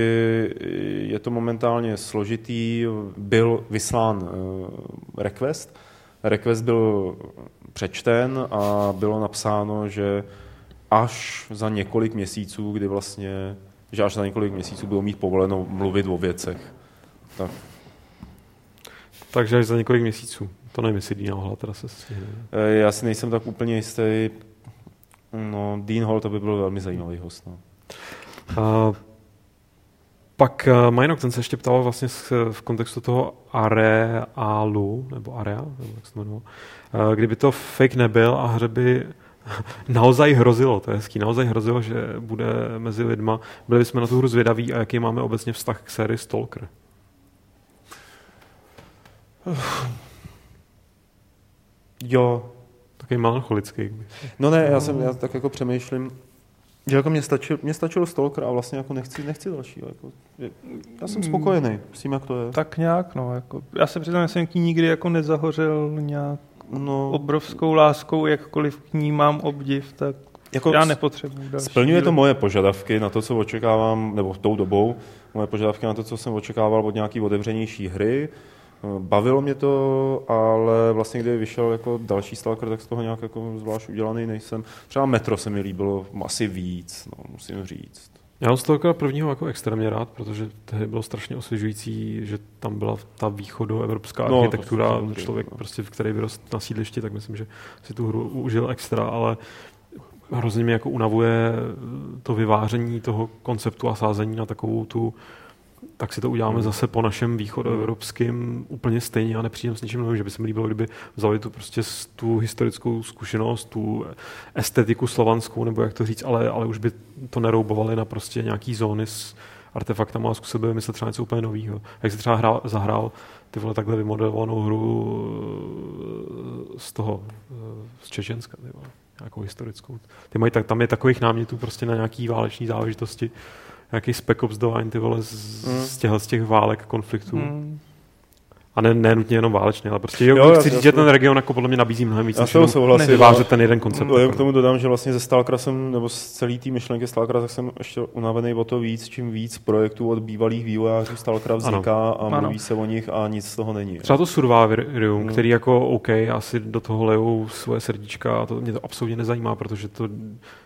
je to momentálně složitý. Byl vyslán uh, request. Request byl přečten a bylo napsáno, že až za několik měsíců, kdy vlastně, že až za několik měsíců budou mít povoleno mluvit o věcech. Tak. Takže až za několik měsíců. To nevím, jestli Dýna Hola teda se stihne. Eh, Já si nejsem tak úplně jistý. No, Dean Hall to by byl velmi zajímavý host. No. A pak uh, Majnok, ten se ještě ptal vlastně v kontextu toho areálu, nebo area, nebo jak se to jmenovalo, uh, kdyby to fake nebyl a hře by naozaj hrozilo, to je hezký, naozaj hrozilo, že bude mezi lidma, byli bychom na tu hru zvědaví a jaký máme obecně vztah k sérii Stalker. Jo, Takový melancholický. No ne, já jsem, já tak jako přemýšlím, že jako mě stačilo, mě stačilo Stalker a vlastně jako nechci, nechci další. Jako, já jsem spokojený s tím, jak to je. Tak nějak, no. Jako, já se přiznám, že jsem k ní nikdy jako nezahořel nějak No, obrovskou láskou, jakkoliv k ní mám obdiv, tak jako já nepotřebuji další. Splňuje to moje požadavky na to, co očekávám, nebo tou dobou, moje požadavky na to, co jsem očekával od nějaký otevřenější hry. Bavilo mě to, ale vlastně kdyby vyšel jako další Stalker, tak z toho nějak jako zvlášť udělaný nejsem. Třeba Metro se mi líbilo asi víc, no, musím říct. Já mám Stalkera prvního jako extrémně rád, protože tehdy bylo strašně osvěžující, že tam byla ta východoevropská No, to architektura, samozřejmě, člověk, no. prostě, který vyrost na sídlišti, tak myslím, že si tu hru užil extra, ale hrozně mě jako unavuje to vyváření toho konceptu a sázení na takovou tu tak si to uděláme Hmm. zase po našem východoevropském úplně stejně a nepřijdem s ničím novým, že by se mi líbilo, kdyby vzali tu prostě tu historickou zkušenost, tu estetiku slovanskou, nebo jak to říct, ale, ale už by to neroubovali na prostě nějaký zóny s artefaktama a zkusili by vymyslet třeba něco úplně nového. Jak si třeba hrál, zahrál ty vole takhle vymodelovanou hru eh, z toho, eh, z Čečenska, ty vole, nějakou historickou. Ty mají, tak, tam je takových námětů prostě na nějaký váleční záležitosti, nějaký Spec Ops The Line, ty vole, z, Mm. z, těch, z těch válek, konfliktů. Hmm. A ne, ne nutně jenom válečný, ale prostě jo, Jo, chci říct, že ten region jako podle mě nabízí mnohem víc, Já než jenom souhlasím. vyvážet ten jeden koncept. No, já jako, k tomu dodám, že vlastně ze Stalkera jsem, nebo z celý té myšlenky Stalkera, tak jsem ještě unavený o to víc, čím víc projektů od bývalých vývojářů Stalkera vzniká a Ano. mluví se o nich a nic z toho není. Třeba to Survivorium, Hmm. který jako OK, asi do toho lejou svoje srdíčka a to mě to absolutně nezajímá, protože to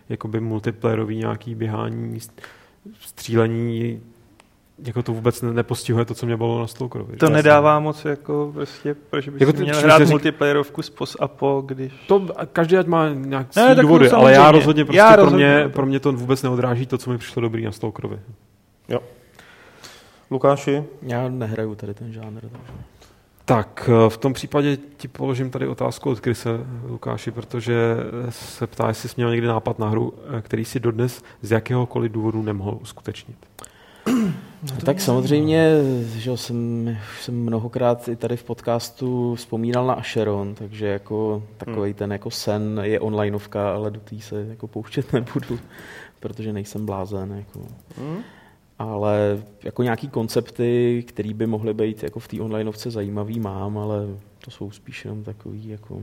jakoby multiplayerový nějaký běhání, střílení, jako to vůbec ne- nepostihuje to, co mě bylo na Stalkerovi. To nedává moc jako prostě, proč bys Jako měl hrát řík- multiplayerovku z post-apo, když... To každý ať má nějak Ne, svý důvody, ale já rozhodně prostě Já pro, rozhodně, mě, no. pro mě to vůbec neodráží to, co mi přišlo dobrý na Stalkerovi. Lukáši? Já nehraju tady ten žánr. Takže. Tak eh, v tom případě ti položím tady otázku od Krise, Lukáši, protože se ptá, jestli jsi měl někdy nápad na hru, eh, který si dodnes z jakéhokoliv důvodu nemohl uskutečnit. No tak samozřejmě, že jo, jsem, už jsem mnohokrát i tady v podcastu vzpomínal na Asheron, takže jako takový ten jako sen je onlineovka, ale do té se jako pouštět nebudu, protože nejsem blázen. Jako. Hm? Ale jako nějaký koncepty, které by mohly být jako v té onlineovce zajímavý, mám, ale to jsou spíš jenom takový jako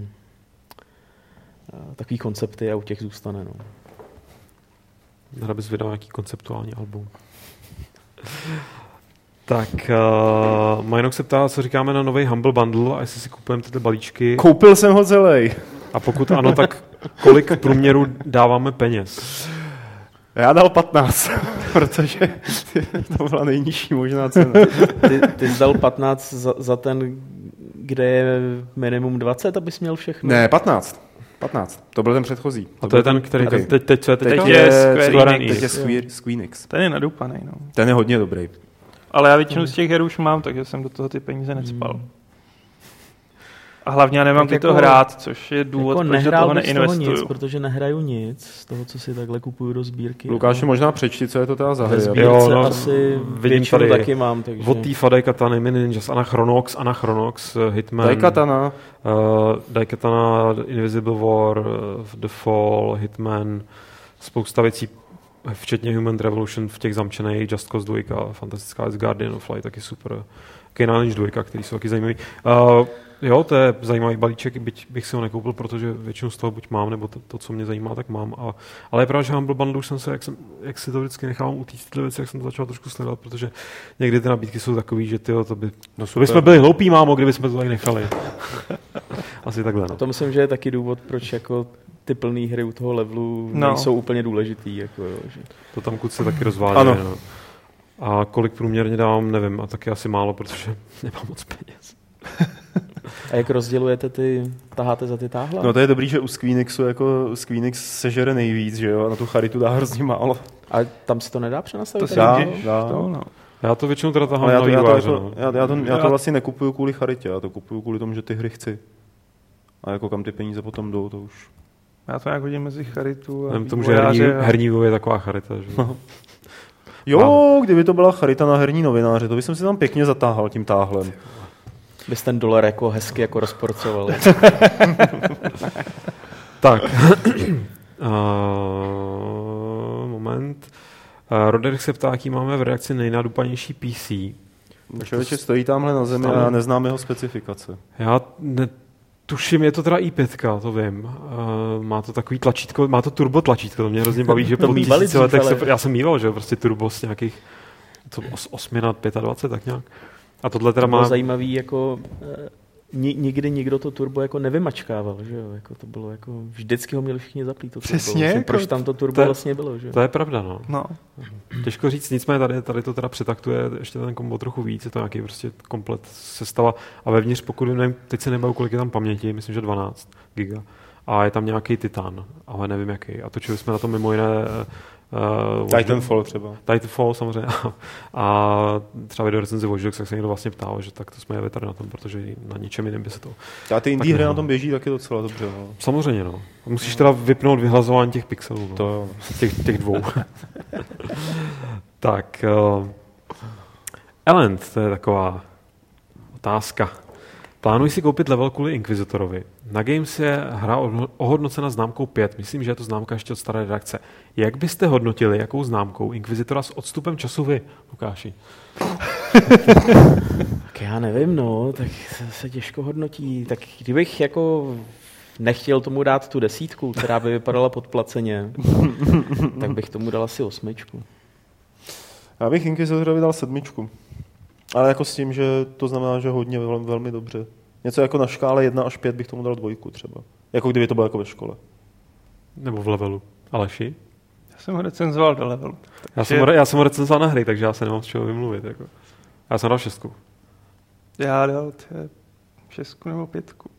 a, takový koncepty a u těch zůstane. No. Hra bys vydal nějaký konceptuální album. tak, uh, Majnok se ptá, co říkáme na nový Humble Bundle a jestli si kupujeme tyhle balíčky. Koupil jsem ho celý. A pokud ano, tak kolik v průměru dáváme peněz? Já dal 15, protože to byla nejnižší možná cena. Ty, ty jsi dal 15 za, za ten, kde je minimum 20, abys měl všechno? Ne, 15. 15. To byl ten předchozí. A to je ten, který Okay. teď, teď, teď, co je Teď, teďka? je je Square Square Enix. Teď je Square, Squeenix. Ten je nadupaný, no. Ten je hodně dobrý. Ale já většinu z těch her už mám, takže jsem do toho ty peníze necpal. Hmm. A hlavně já nemám Tak kdy to jako- hrát, což je důvod, jako proč do toho z neinvestuju. nic, protože nehraju nic z toho, co si takhle kupuju do sbírky. Lukáši, No. možná přečti, co je to teda za Ve hry. sbírce Jo, no, asi vidím tady taky mám, takže... Od té Fadej Katany, Mini Ninjas, Anachronox, Anachronox, eh, Hitman, Daikatana. uh, Daikatana, Invisible War, uh, The Fall, Hitman, spousta věcí, včetně Human Revolution v těch zamčených, Just Cause 2, fantastická věc, Guardian of Light, taky super. Canine Lynch 2, který jsou taky zajímavý. Uh, jo, to je zajímavý balíček, byť bych si ho nekoupil, protože většinu z toho buď mám, nebo to, to co mě zajímá, tak mám. A, ale je pravda, že Humble Bundle už jsem se, jak, jsem, jak si to vždycky nechávám utíct tyhle věci, jak jsem to začal trošku sledovat, protože někdy ty nabídky jsou takový, že ty to by, No to by jsme byli hloupí, mámo, kdyby jsme to tak nechali. Asi takhle, no. To myslím, že je taky důvod, proč jako ty plné hry u toho levelu No. nejsou úplně důležitý. Jako, jo, že... To tam kluci taky rozvádějí. Ano. No. A kolik průměrně dávám, nevím, a taky asi málo, protože nemám moc peněz. A jak rozdělujete ty, taháte za ty táhla? No to je dobrý, že u Squeenixu jako Squeenix sežere nejvíc, že jo, a na tu charitu dá hrozně málo. A tam si to nedá přenastavit? To si tady? dá, dá. to, no. Já to většinou teda tahám Ale já na to, já, to, no. já, já, to, já to Já- vlastně nekupuju kvůli charitě, já to kupuju kvůli tomu, že ty hry chci. A jako kam ty peníze potom jdou, to už... Já to nějak hodím mezi charitu a k tomu, že herní, a- herní je taková charita. Že? Jo, kdyby to byla charita na herní novináře, to bych si tam pěkně zatáhal tím táhlem. Bys ten dolar jako hezky jako rozporcoval. Tak. uh, moment. Uh, Roderick se ptá, jaký máme v reakci nejnadupanější PC. Člověče stojí tamhle na zemi a já neznám jeho specifikace. Já ne, tuším, je to teda i5, to vím. Uh, má to takový tlačítko, má to turbo tlačítko, to mě hrozně baví, že po tisíci letech se, já jsem mýval, že prostě turbo z nějakých co, os, 8 na 25, tak nějak. A tohle teda To má... zajímavý, jako eh, ni, nikdy nikdo to turbo jako nevymačkával, že jo? Jako to bylo jako, vždycky ho měli všichni zaplít to turbo. Přesně, Vlastně, jako- proč tam to turbo to je- vlastně bylo, že jo? To je pravda, no. No. Těžko říct, nicméně tady, tady to teda přetaktuje ještě ten kombo trochu víc, je to nějaký prostě komplet sestava a vevnitř, pokud nevím, teď se nebavu, kolik je tam paměti, myslím, že 12 giga. A je tam nějaký titan, ale nevím jaký. A točili jsme na to mimo jiné uh, Titanfall třeba. Titanfall samozřejmě. a třeba video recenzi Watch Dogs, tak se někdo vlastně ptal, že tak to jsme jeli tady na tom, protože na ničem jiném by se to... A ty indie hry na no. tom běží taky docela dobře. No. Samozřejmě, no. Musíš teda vypnout vyhlazování těch pixelů. No. To jo. těch, těch dvou. tak, uh, Elend, to je taková otázka. Plánuji si koupit level kvůli Inquisitorovi. Na Games je hra oho- ohodnocena známkou 5. Myslím, že je to známka ještě od staré redakce. Jak byste hodnotili, jakou známkou Inquisitora s odstupem času vy, Lukáši? tak já nevím, no, tak se těžko hodnotí. Tak kdybych jako nechtěl tomu dát tu desítku, která by vypadala podplaceně, tak bych tomu dal asi osmičku. Já bych Inquisitorovi dal sedmičku. Ale jako s tím, že to znamená, že hodně velmi, velmi dobře. Něco jako na škále 1 až 5 bych tomu dal dvojku třeba. Jako kdyby to bylo jako ve škole. Nebo v levelu. Aleši? Já jsem ho recenzoval do levelu. Já jsem, ho, já jsem ho recenzoval na hry, takže já se nemám z čeho vymluvit. Jako. Já jsem dal šestku. Já dal tě, šestku nebo pětku.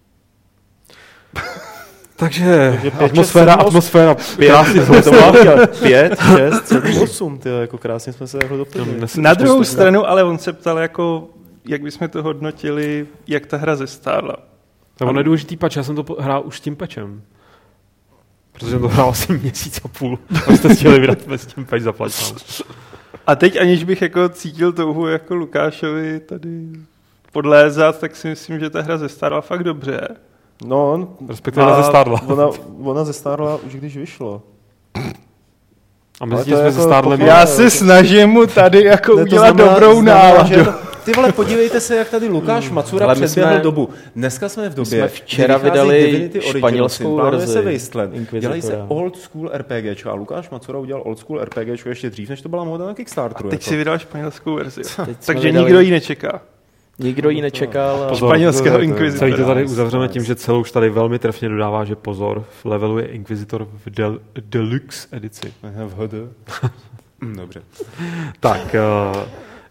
Takže, Takže pět, atmosféra, šest, sedm, atmosféra, krásně To jsme má 5, 6, 7, 8, ty jako krásně jsme se takhle doplnili. Na druhou stranu, ale on se ptal jako, jak bychom to hodnotili, jak ta hra zestárla. To on je důležitý pač, já jsem to hrál už s tím pečem. Protože jsem to hrál asi měsíc a půl. A jste chtěli vydat bez tím peč zaplatit. A teď aniž bych jako cítil touhu jako Lukášovi tady podlézat, tak si myslím, že ta hra zestárla fakt dobře. No, Respektive ona zestárla. Ona, ona zestárla už když vyšlo. A je jsme jako se stárli. pochvala. Já se snažím mu tady jako Ne, udělat znamená- dobrou náladu. Ty vole, podívejte se, jak tady Lukáš Macura Ale my předběhl jsme- dobu. Dneska jsme v době, jsme včera vydali Divinity Original španělskou verzi se Wasteland, dělají se old school RPGčka a Lukáš Macura udělal old school RPGčko ještě dřív, než to byla moda na Kickstarteru. Teď jako. si vydal španělskou verzi. Takže vydali- nikdo ji nečeká. Nikdo ji nečekal. a- Pozor. Španělského Inquisitora. Celý to tady uzavřeme tím, že celou už tady velmi trefně dodává, že pozor, v levelu je Inquisitor v del- Deluxe edici. V HD. Hm, Dobře. Tak, uh,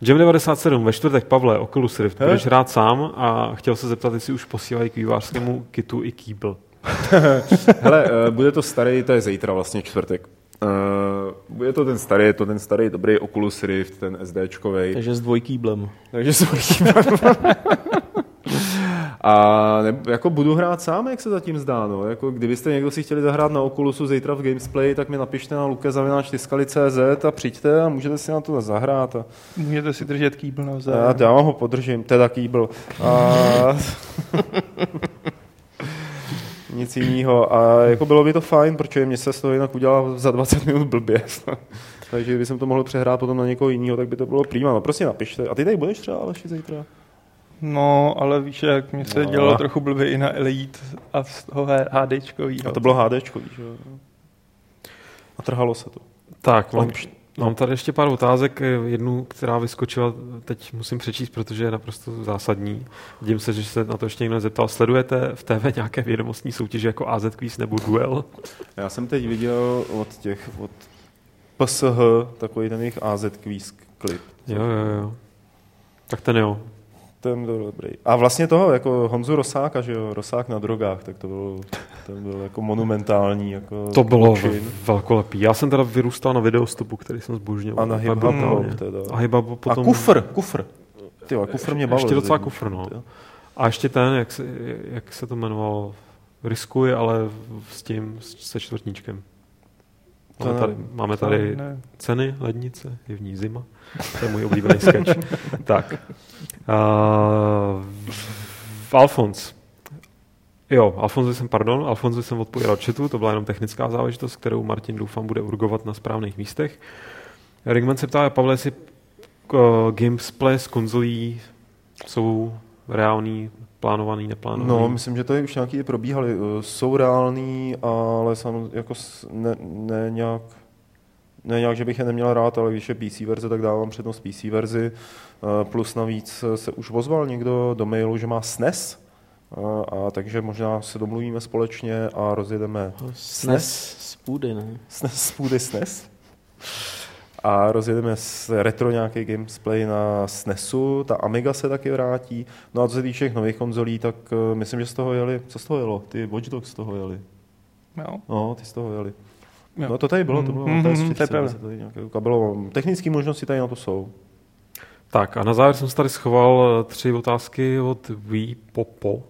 Jam 97, ve čtvrtek, Pavle, Oculus Rift, budeš hrát sám a chtěl se zeptat, jestli už posílají k vývářskému kitu i kýbl. Hele, uh, bude to starý, to je zítra vlastně čtvrtek. Uh, bude to ten starý, je to ten starý dobrý Oculus Rift, ten SDčkovej. Takže s dvojkýblem. Takže jsem A ne, jako budu hrát sám, jak se zatím zdá. No. Jako, kdybyste někdo si chtěli zahrát na Oculusu zítra v Gamesplay, tak mi napište na lukezavináčtiskali.cz a přijďte a můžete si na to zahrát. A, Můžete si držet kýbl a navzájem. já vám ho podržím, teda kýbl. A... Nic jiného. A jako bylo by to fajn, protože mě se z toho jinak udělal za 20 minut blbě. Takže kdyby jsem to mohl přehrát potom na někoho jiného, tak by to bylo prýma. No prostě napište. A ty tady budeš třeba Aleši zítra? No, ale víš, jak mě se No. dělalo trochu blbě i na Elite a z toho HDčkovýho. A to bylo HDčko, víš jo. A trhalo se to. Tak, mám. Mám tady ještě pár otázek, jednu, která vyskočila, teď musím přečíst, protože je naprosto zásadní. Vidím se, že se na to ještě někdo zeptal. Sledujete v TV nějaké vědomostní soutěže jako AZ Quiz nebo Duel? Já jsem teď viděl od těch, od PSH, takový ten jejich AZ quiz klip. Jo, jo, jo. Tak ten jo. Ten byl dobrý. A vlastně toho, jako Honzu Rosáka, že jo, Rosák na drogách, tak to byl, ten byl jako monumentální. Jako To bylo velkolepý. Já jsem teda vyrůstal na videostopu, který jsem zbožňoval. A na teda. A A potom... kufr, kufr. Ty jo, kufr mě bavil. Ještě docela kufr, no. A ještě ten, jak se, jak se to jmenovalo, Riskuj, ale s tím, se čtvrtníčkem. Máme To- tady, máme tady Ne. ceny, lednice, je v ní zima. To je můj oblíbený sketch. tak. Uh, Alfons. Jo, Alfonso jsem, pardon, Alfonso jsem odpověděl chatu, to byla jenom technická záležitost, kterou Martin doufám bude urgovat na správných místech. Ringman se ptá, Pavle, jestli uh, gamesplay z konzolí jsou reální, plánovaný, neplánovaný. No, myslím, že tady už nějaký i probíhaly. Eh, Jsou reální, ale samozřejmě jako ne, ne, nějak, ne nějak, že bych je neměl rád, ale když je PC verze, tak dávám přednost PC verzi. Eh, Plus navíc se už ozval někdo do mailu, že má SNES, a, a takže možná se domluvíme společně a rozjedeme Snes z půdy, ne? SNES z půdy SNES. A rozjedeme s retro nějaký gameplay na SNESu, ta Amiga se taky vrátí. No a co se týče těch nových konzolí, tak uh, myslím, že z toho jeli, co z toho jelo? Ty Watch Dogs z toho jeli. Jo. No, ty z toho jeli. Jo. No to tady bylo, to bylo Mhm, na mhm, PS4, to je pravda. ukabelo. Technické možnosti tady na to jsou. Tak a na závěr jsem si tady schoval eh, tři otázky od Wii Popo.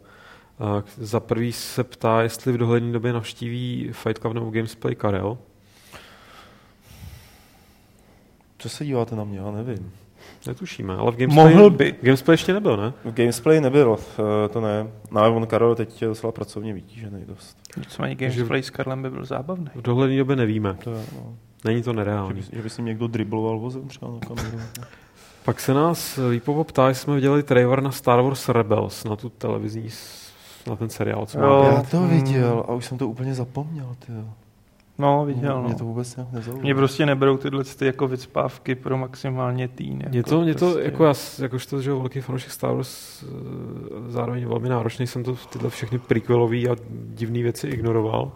Eh, Za prvý se ptá, jestli v dohledné době navštíví Fight Club nebo Gamesplay Karel. Co se díváte na mě, já nevím. Netušíme, ale v Gamesplay, Mohl by. v Gamesplay ještě nebyl, ne? V Gamesplay nebyl, eh, to ne. No ale on Karel teď je docela pracovně vytížený dost. Nicméně Gamesplay s Karlem by byl zábavný. V dohledné době nevíme. To je, no, Není to že, by, že by si někdo dribloval vozem třeba na kameru. Pak se nás Lípovo ptá, jestli jsme viděli trailer na Star Wars Rebels, na tu televizní, na ten seriál, co má Já to viděl a už jsem to úplně zapomněl, ty. No, viděl, Mě no. to vůbec nezaujalo. Mě prostě neberou tyhle ty jako vycpávky pro maximálně týn. Jako Mě to, mě to prostě. jako já, s- jakožto, že velký fanoušek Star Wars, eh, zároveň velmi náročný, jsem to tyhle všechny prequelové a divné věci ignoroval.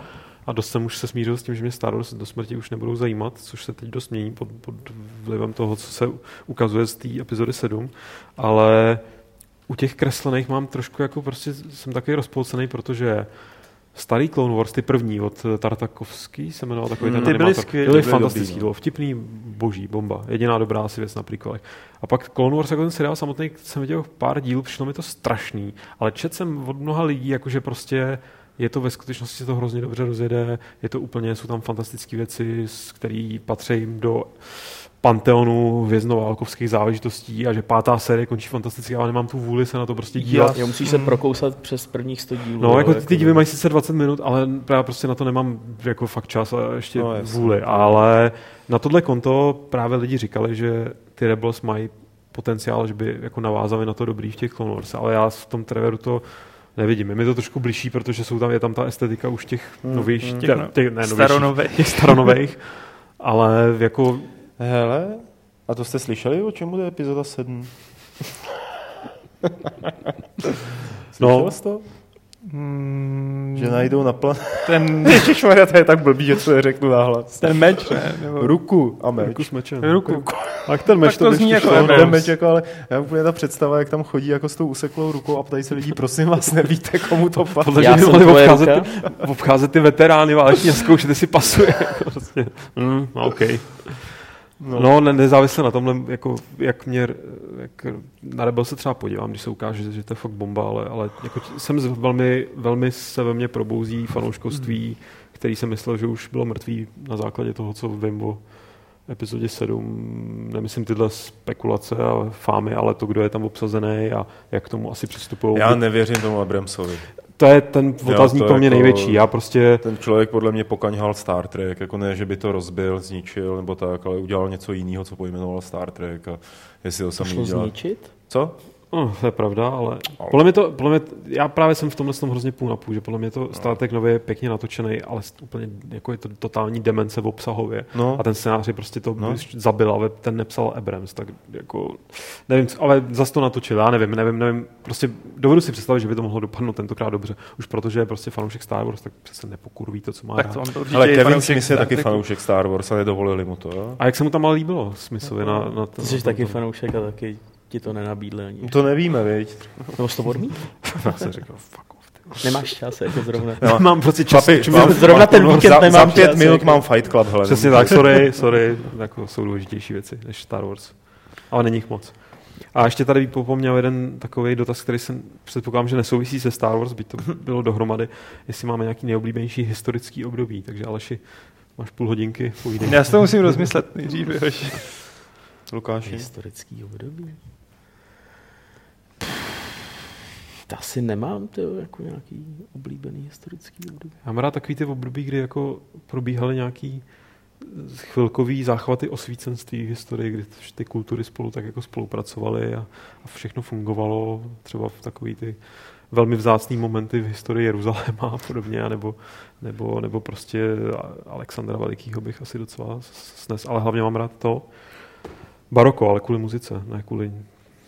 A dost jsem už se smířil s tím, že mě Star Wars do smrti už nebudou zajímat, což se teď dost mění pod, pod vlivem toho, co se ukazuje z té epizody 7. Ale u těch kreslených mám trošku jako prostě, jsem takový rozpolcený, protože starý Clone Wars, ty první od Tartakovský se jmenoval takový Mm. ten Ty byly skvělý. Byly Byly fantastický, dobrý, no. bylo vtipný, boží, bomba. Jediná dobrá asi věc na prequelech. A pak Clone Wars jako ten seriál samotný jsem viděl pár dílů, přišlo mi to strašný, ale četl jsem od mnoha lidí, jakože prostě je to ve skutečnosti se to hrozně dobře rozjede, je to úplně, jsou tam fantastické věci, který patří do panteonu hvězdnoválkovských záležitostí a že pátá série končí fantasticky, ale nemám tu vůli se na to prostě dívat. Jo, musíš se prokousat přes prvních 100 dílů. No, jako ty, ty díly mají sice 20 minut, ale já prostě na to nemám jako fakt čas a ještě No, jasně. vůli. Ale na tohle konto právě lidi říkali, že ty Rebels mají potenciál, že by jako navázali na to dobrý v těch Clone Wars, ale já v tom traileru to nevidím. Je mi to trošku blížší, protože jsou tam, je tam ta estetika už těch Hmm, novějších, hmm. těch, Těch těch, ne, novějších, Staronových. těch staronových, ale jako Hele, a to jste slyšeli, o čem bude epizoda 7? Slyšel No. jsi to? Mm, Že najdou na plan... ten, Ježišmarja, to je tak blbý, že to neřeknu nahlas. ten meč, ne? Nebo, Ruku a meč. ruku s mečem. ruku. Tak ten meč Tak to by zní jako To je Rebels. meč, jako, ale já úplně ta představa, jak tam chodí jako s tou useklou rukou a ptají se lidí, prosím vás, nevíte, komu to patří. Podle Já že jsem tvoje obcházet, ruka. ty, obcházet ty veterány váleční a zkoušet, jestli pasuje. Prostě. mm, OK. No, no ne, nezávisle na tomhle, jako, jak mě, jak na Rebel se třeba podívám, když se ukáže, že to je fakt bomba, ale, ale jako jsem z- velmi, velmi se ve mně probouzí fanouškovství, který jsem myslel, že už bylo mrtvý na základě toho, co vím o epizodě 7. Nemyslím tyhle spekulace a fámy, ale to, kdo je tam obsazený a jak k tomu asi přistupují. Já nevěřím tomu Abramsovi. To je ten otazník pro mě jako- největší. Já prostě... Ten člověk podle mě pokaňhal Star Trek, jako ne, že by to rozbil, zničil nebo tak, ale udělal něco jiného, co pojmenoval Star Trek a jestli to samý Šlo udělal. zničit? Co? No, to je pravda, ale podle mě to, podle mě, já právě jsem v tomhle tom hrozně půl na půl, že podle mě to Star Trek nově je pěkně natočený, ale úplně jako je to totální demence v obsahově. No. A ten scénář je prostě to No. no. zabil, ale ten nepsal Abrams, tak jako, nevím, co- ale zas to natočil, já nevím, nevím, nevím, prostě dovedu si představit, že by to mohlo dopadnout tentokrát dobře, už protože je prostě fanoušek Star Wars, tak přece nepokurví to, co má Tak to on to Ale Kevin Smith je taky fanoušek Star Wars a nedovolili mu to, jo? A jak se mu tam ale líbilo Smithovi na, na to, jsi na taky fanoušek a taky ti to nenabídli ani. To nevíme, viď? Nebo to odmít? Tak jsem říkal, fuck off. ty. Nemáš čas, jako zrovna. Jo. Mám prostě čas. Papi, mám- Zrovna ten mám- víkend za, nemám za pět čas, minut jako. mám Fight Club, hele. Přesně tak, sorry, sorry, jako jsou důležitější věci než Star Wars. Ale není jich moc. A ještě tady popomněl jeden takový dotaz, který jsem předpokládám, že nesouvisí se Star Wars, byť to bylo dohromady, jestli máme nějaký nejoblíbenější historický období. Takže Aleši, máš půl hodinky, povídej. Já si to musím rozmyslet nejdřív. Jož. Lukáši. Historický období. To asi nemám to jako nějaký oblíbený historický období. Já mám rád takový ty období, kdy jako probíhaly nějaký chvilkový záchvaty osvícenství v historii, kdy ty kultury spolu tak jako spolupracovaly a, a všechno fungovalo třeba v takový ty velmi vzácný momenty v historii Jeruzaléma a podobně, nebo, nebo, nebo prostě Alexandra Velikýho bych asi docela snes, ale hlavně mám rád to baroko, ale kvůli muzice, ne kvůli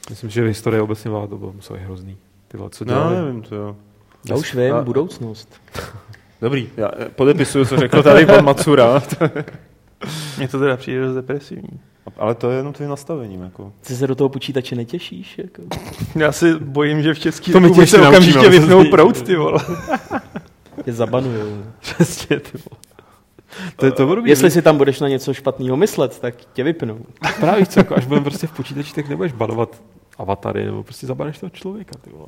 Myslím, že historie obecně byla, to bylo muselo být hrozný. Ty vole, co No, dělali? nevím, to jo. Já už vím, A- budoucnost. Dobrý, já eh, podepisuju, co řekl tady pan Macura. Mně to teda přijde dost depresivní. Ale to je jenom tvým nastavením. Jako. Ty se do toho počítače netěšíš? Jako? Já si bojím, že v České To republice naučíme, okamžitě se vypnou prout, ty vole. Tě zabanujou. Přesně, ty vole. To je to období, Jestli si tam budeš na něco špatného myslet, tak tě vypnou. Právě co, jako až budeme prostě v počítači, tak nebudeš banovat avatary, nebo prostě zabaneš toho člověka, ty vole.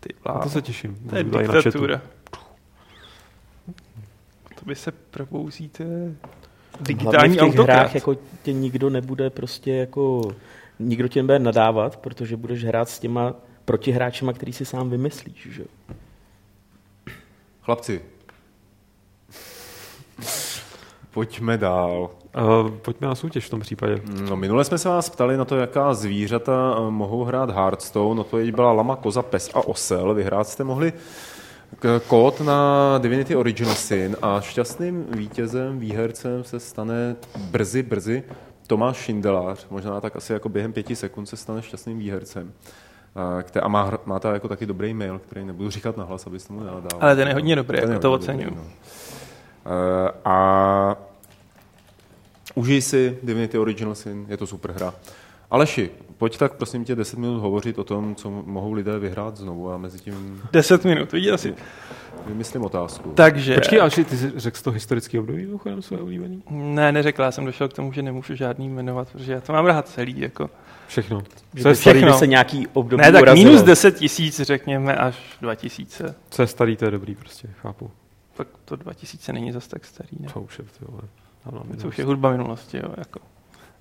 Ty vlá. to se těším. To je diktatura. To by se probouzíte Hlavně digitální v těch hrách jako tě nikdo nebude prostě jako, nikdo tě nebude nadávat, protože budeš hrát s těma protihráčema, který si sám vymyslíš. Že? Chlapci. Pojďme dál. Uh, pojďme na soutěž v tom případě. No, minule jsme se vás ptali na to, jaká zvířata eh, mohou hrát Hearthstone. Odpověď byla lama, koza, pes a osel. Vyhrát jste mohli k- kód na Divinity Original Sin a šťastným vítězem, výhercem se stane brzy, brzy Tomáš Šindelář. Možná tak asi jako během pěti sekund se stane šťastným výhercem. A, které, a má, má to jako taky dobrý mail, který nebudu říkat nahlas, abyste mu nenadával. Ale ten je hodně dobrý, Ten jako to oceňuju. dobrý, no. Eh, A užij si Divinity Original Sin, je to super hra. Aleši, pojď tak prosím tě 10 minut hovořit o tom, co mohou lidé vyhrát znovu a mezi tím 10 minut, viděl jsi. vymyslím otázku. Takže... Počkej, Alši, ty řekl to historický období, mimochodem, své oblíbený? Ne, neřekla, já jsem došel k tomu, že nemůžu žádný jmenovat, protože já to mám rád celý, jako. Všechno. Že Co je, by se nějaký období Ne, tak urazilo. minus 10 tisíc, řekněme, až 2000. co je starý, to je dobrý, prostě, chápu. Tak to 2000 není zas tak starý, ne? To už je, ty vole. Dávno To minulost. už je hudba minulosti, jo, jako.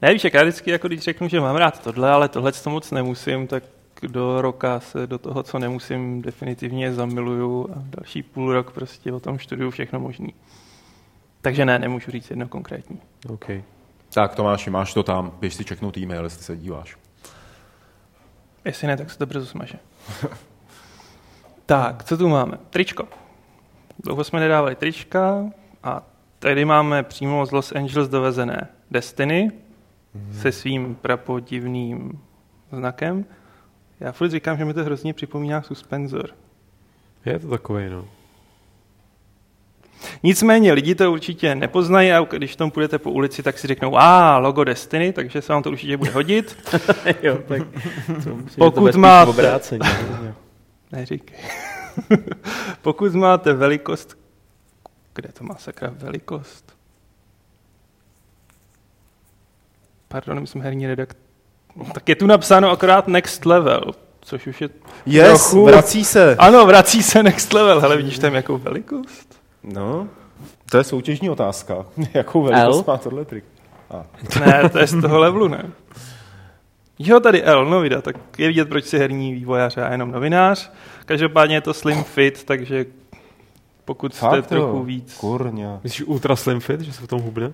Ne, víš, jak já vždycky, jako když řeknu, že mám rád tohle, ale tohle to moc nemusím, tak do roka se do toho, co nemusím, definitivně zamiluju a další půl rok prostě o tom študuju všechno možný. Takže ne, nemůžu říct jedno konkrétní. OK. Tak Tomáši, máš to tam, běž si čeknout e-mail, jestli se díváš. Jestli ne, tak se to brzo smaže. tak, co tu máme? Tričko. Dlouho jsme nedávali trička a tady máme přímo z Los Angeles dovezené Destiny se svým prapodivným znakem. Já furt říkám, že mi to hrozně připomíná suspenzor. Je to takový, no. Nicméně lidi to určitě nepoznají a když tam půjdete po ulici, tak si řeknou, a logo Destiny, takže se vám to určitě bude hodit. jo, tak to Pokud to máte- obráceně. Neříkej. Pokud máte velikost, kde to má sakra velikost? Pardon, my jsme herní redakt. Tak je tu napsáno akorát next level, což už je Yes, trochu... vrací se. Ano, vrací se next level, hele, vidíš tam jakou velikost? No, to je soutěžní otázka. Jakou velikost L? má tohle trik? Ne, to je z toho levelu, ne? Jo, tady L, no vida, tak je vidět, proč si herní vývojář a jenom novinář. Každopádně je to slim fit, takže pokud jste Fakt, trochu víc... Kurňa. Myslíš Ultra Slim Fit, že se v tom hubne?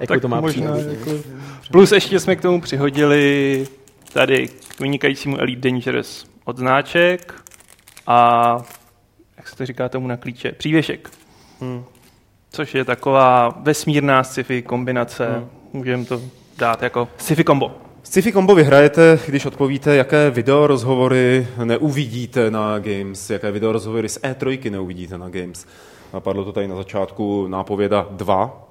Jako Tak to má možná jako... Plus ještě jsme k tomu přihodili tady k vynikajícímu Elite Dangerous odznáček a jak se to říká tomu na klíče, přívěšek. Hmm. Což je taková vesmírná sci-fi kombinace. Hmm. Můžeme to dát jako sci-fi kombo. Sci-fi kombo vyhrajete, když odpovíte, jaké videorozhovory neuvidíte na Games, jaké videorozhovory z E3 neuvidíte na Games. A padlo to tady na začátku nápověda dva,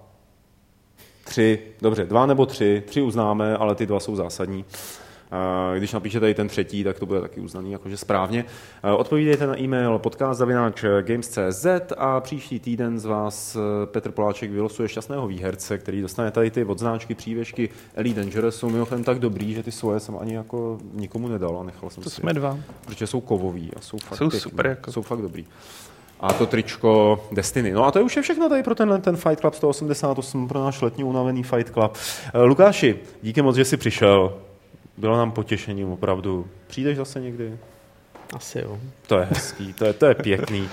tři, dobře, dva nebo tři, tři uznáme, ale ty dva jsou zásadní. A Když napíšete tady ten třetí, tak to bude taky uznaný jakože správně. A Odpovídejte na e-mail podcast.games.cz a příští týden z vás eh, Petr Poláček vylosuje šťastného výherce, který dostane tady ty odznáčky, přívěšky Elite Dangerous. Jsou mimochodem tak dobrý, že ty svoje jsem ani jako nikomu nedal a nechal jsem To si. jsme dva. Protože jsou kovový a jsou fakt Jsou pěkný. super, jako. Jsou fakt dobrý. A to tričko Destiny. No a to je už je všechno tady pro tenhle ten Fight Club 188, pro náš letní unavený Fight Club. Eh, Lukáši, díky moc, že jsi přišel. Bylo nám potěšením opravdu. Přijdeš zase někdy? Asi jo. To je hezký, to je, to je pěkný.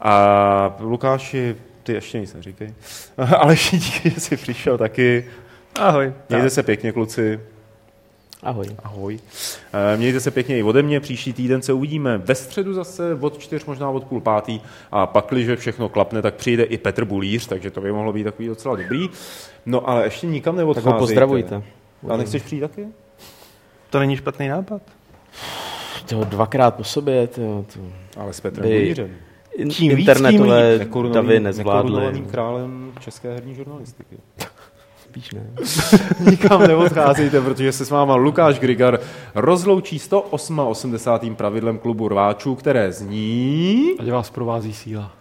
A Lukáši, ty ještě nic neříkej. Ale ještě díky, že jsi přišel taky. Ahoj. Mějte se pěkně, kluci. Ahoj. Ahoj. Eh, Mějte se pěkně i ode mě. Příští týden se uvidíme ve středu zase od čtyř, možná od půl pátý. A pak, když všechno klapne, tak přijde i Petr Bulíř, takže to by mohlo být takový docela dobrý. No ale ještě nikam Tak neodcházejte. ho pozdravujte. A nechceš přijít taky? To není špatný nápad. To dvakrát po sobě, to, to Ale s Petrem By- Bulířem. in- Čím víc, internetové davy nezvládly. králem české herní žurnalistiky. Spíš ne. Nikam neodcházejte, protože se s váma Lukáš Grigar rozloučí 188. pravidlem klubu rváčů, které zní... Ať vás provází síla.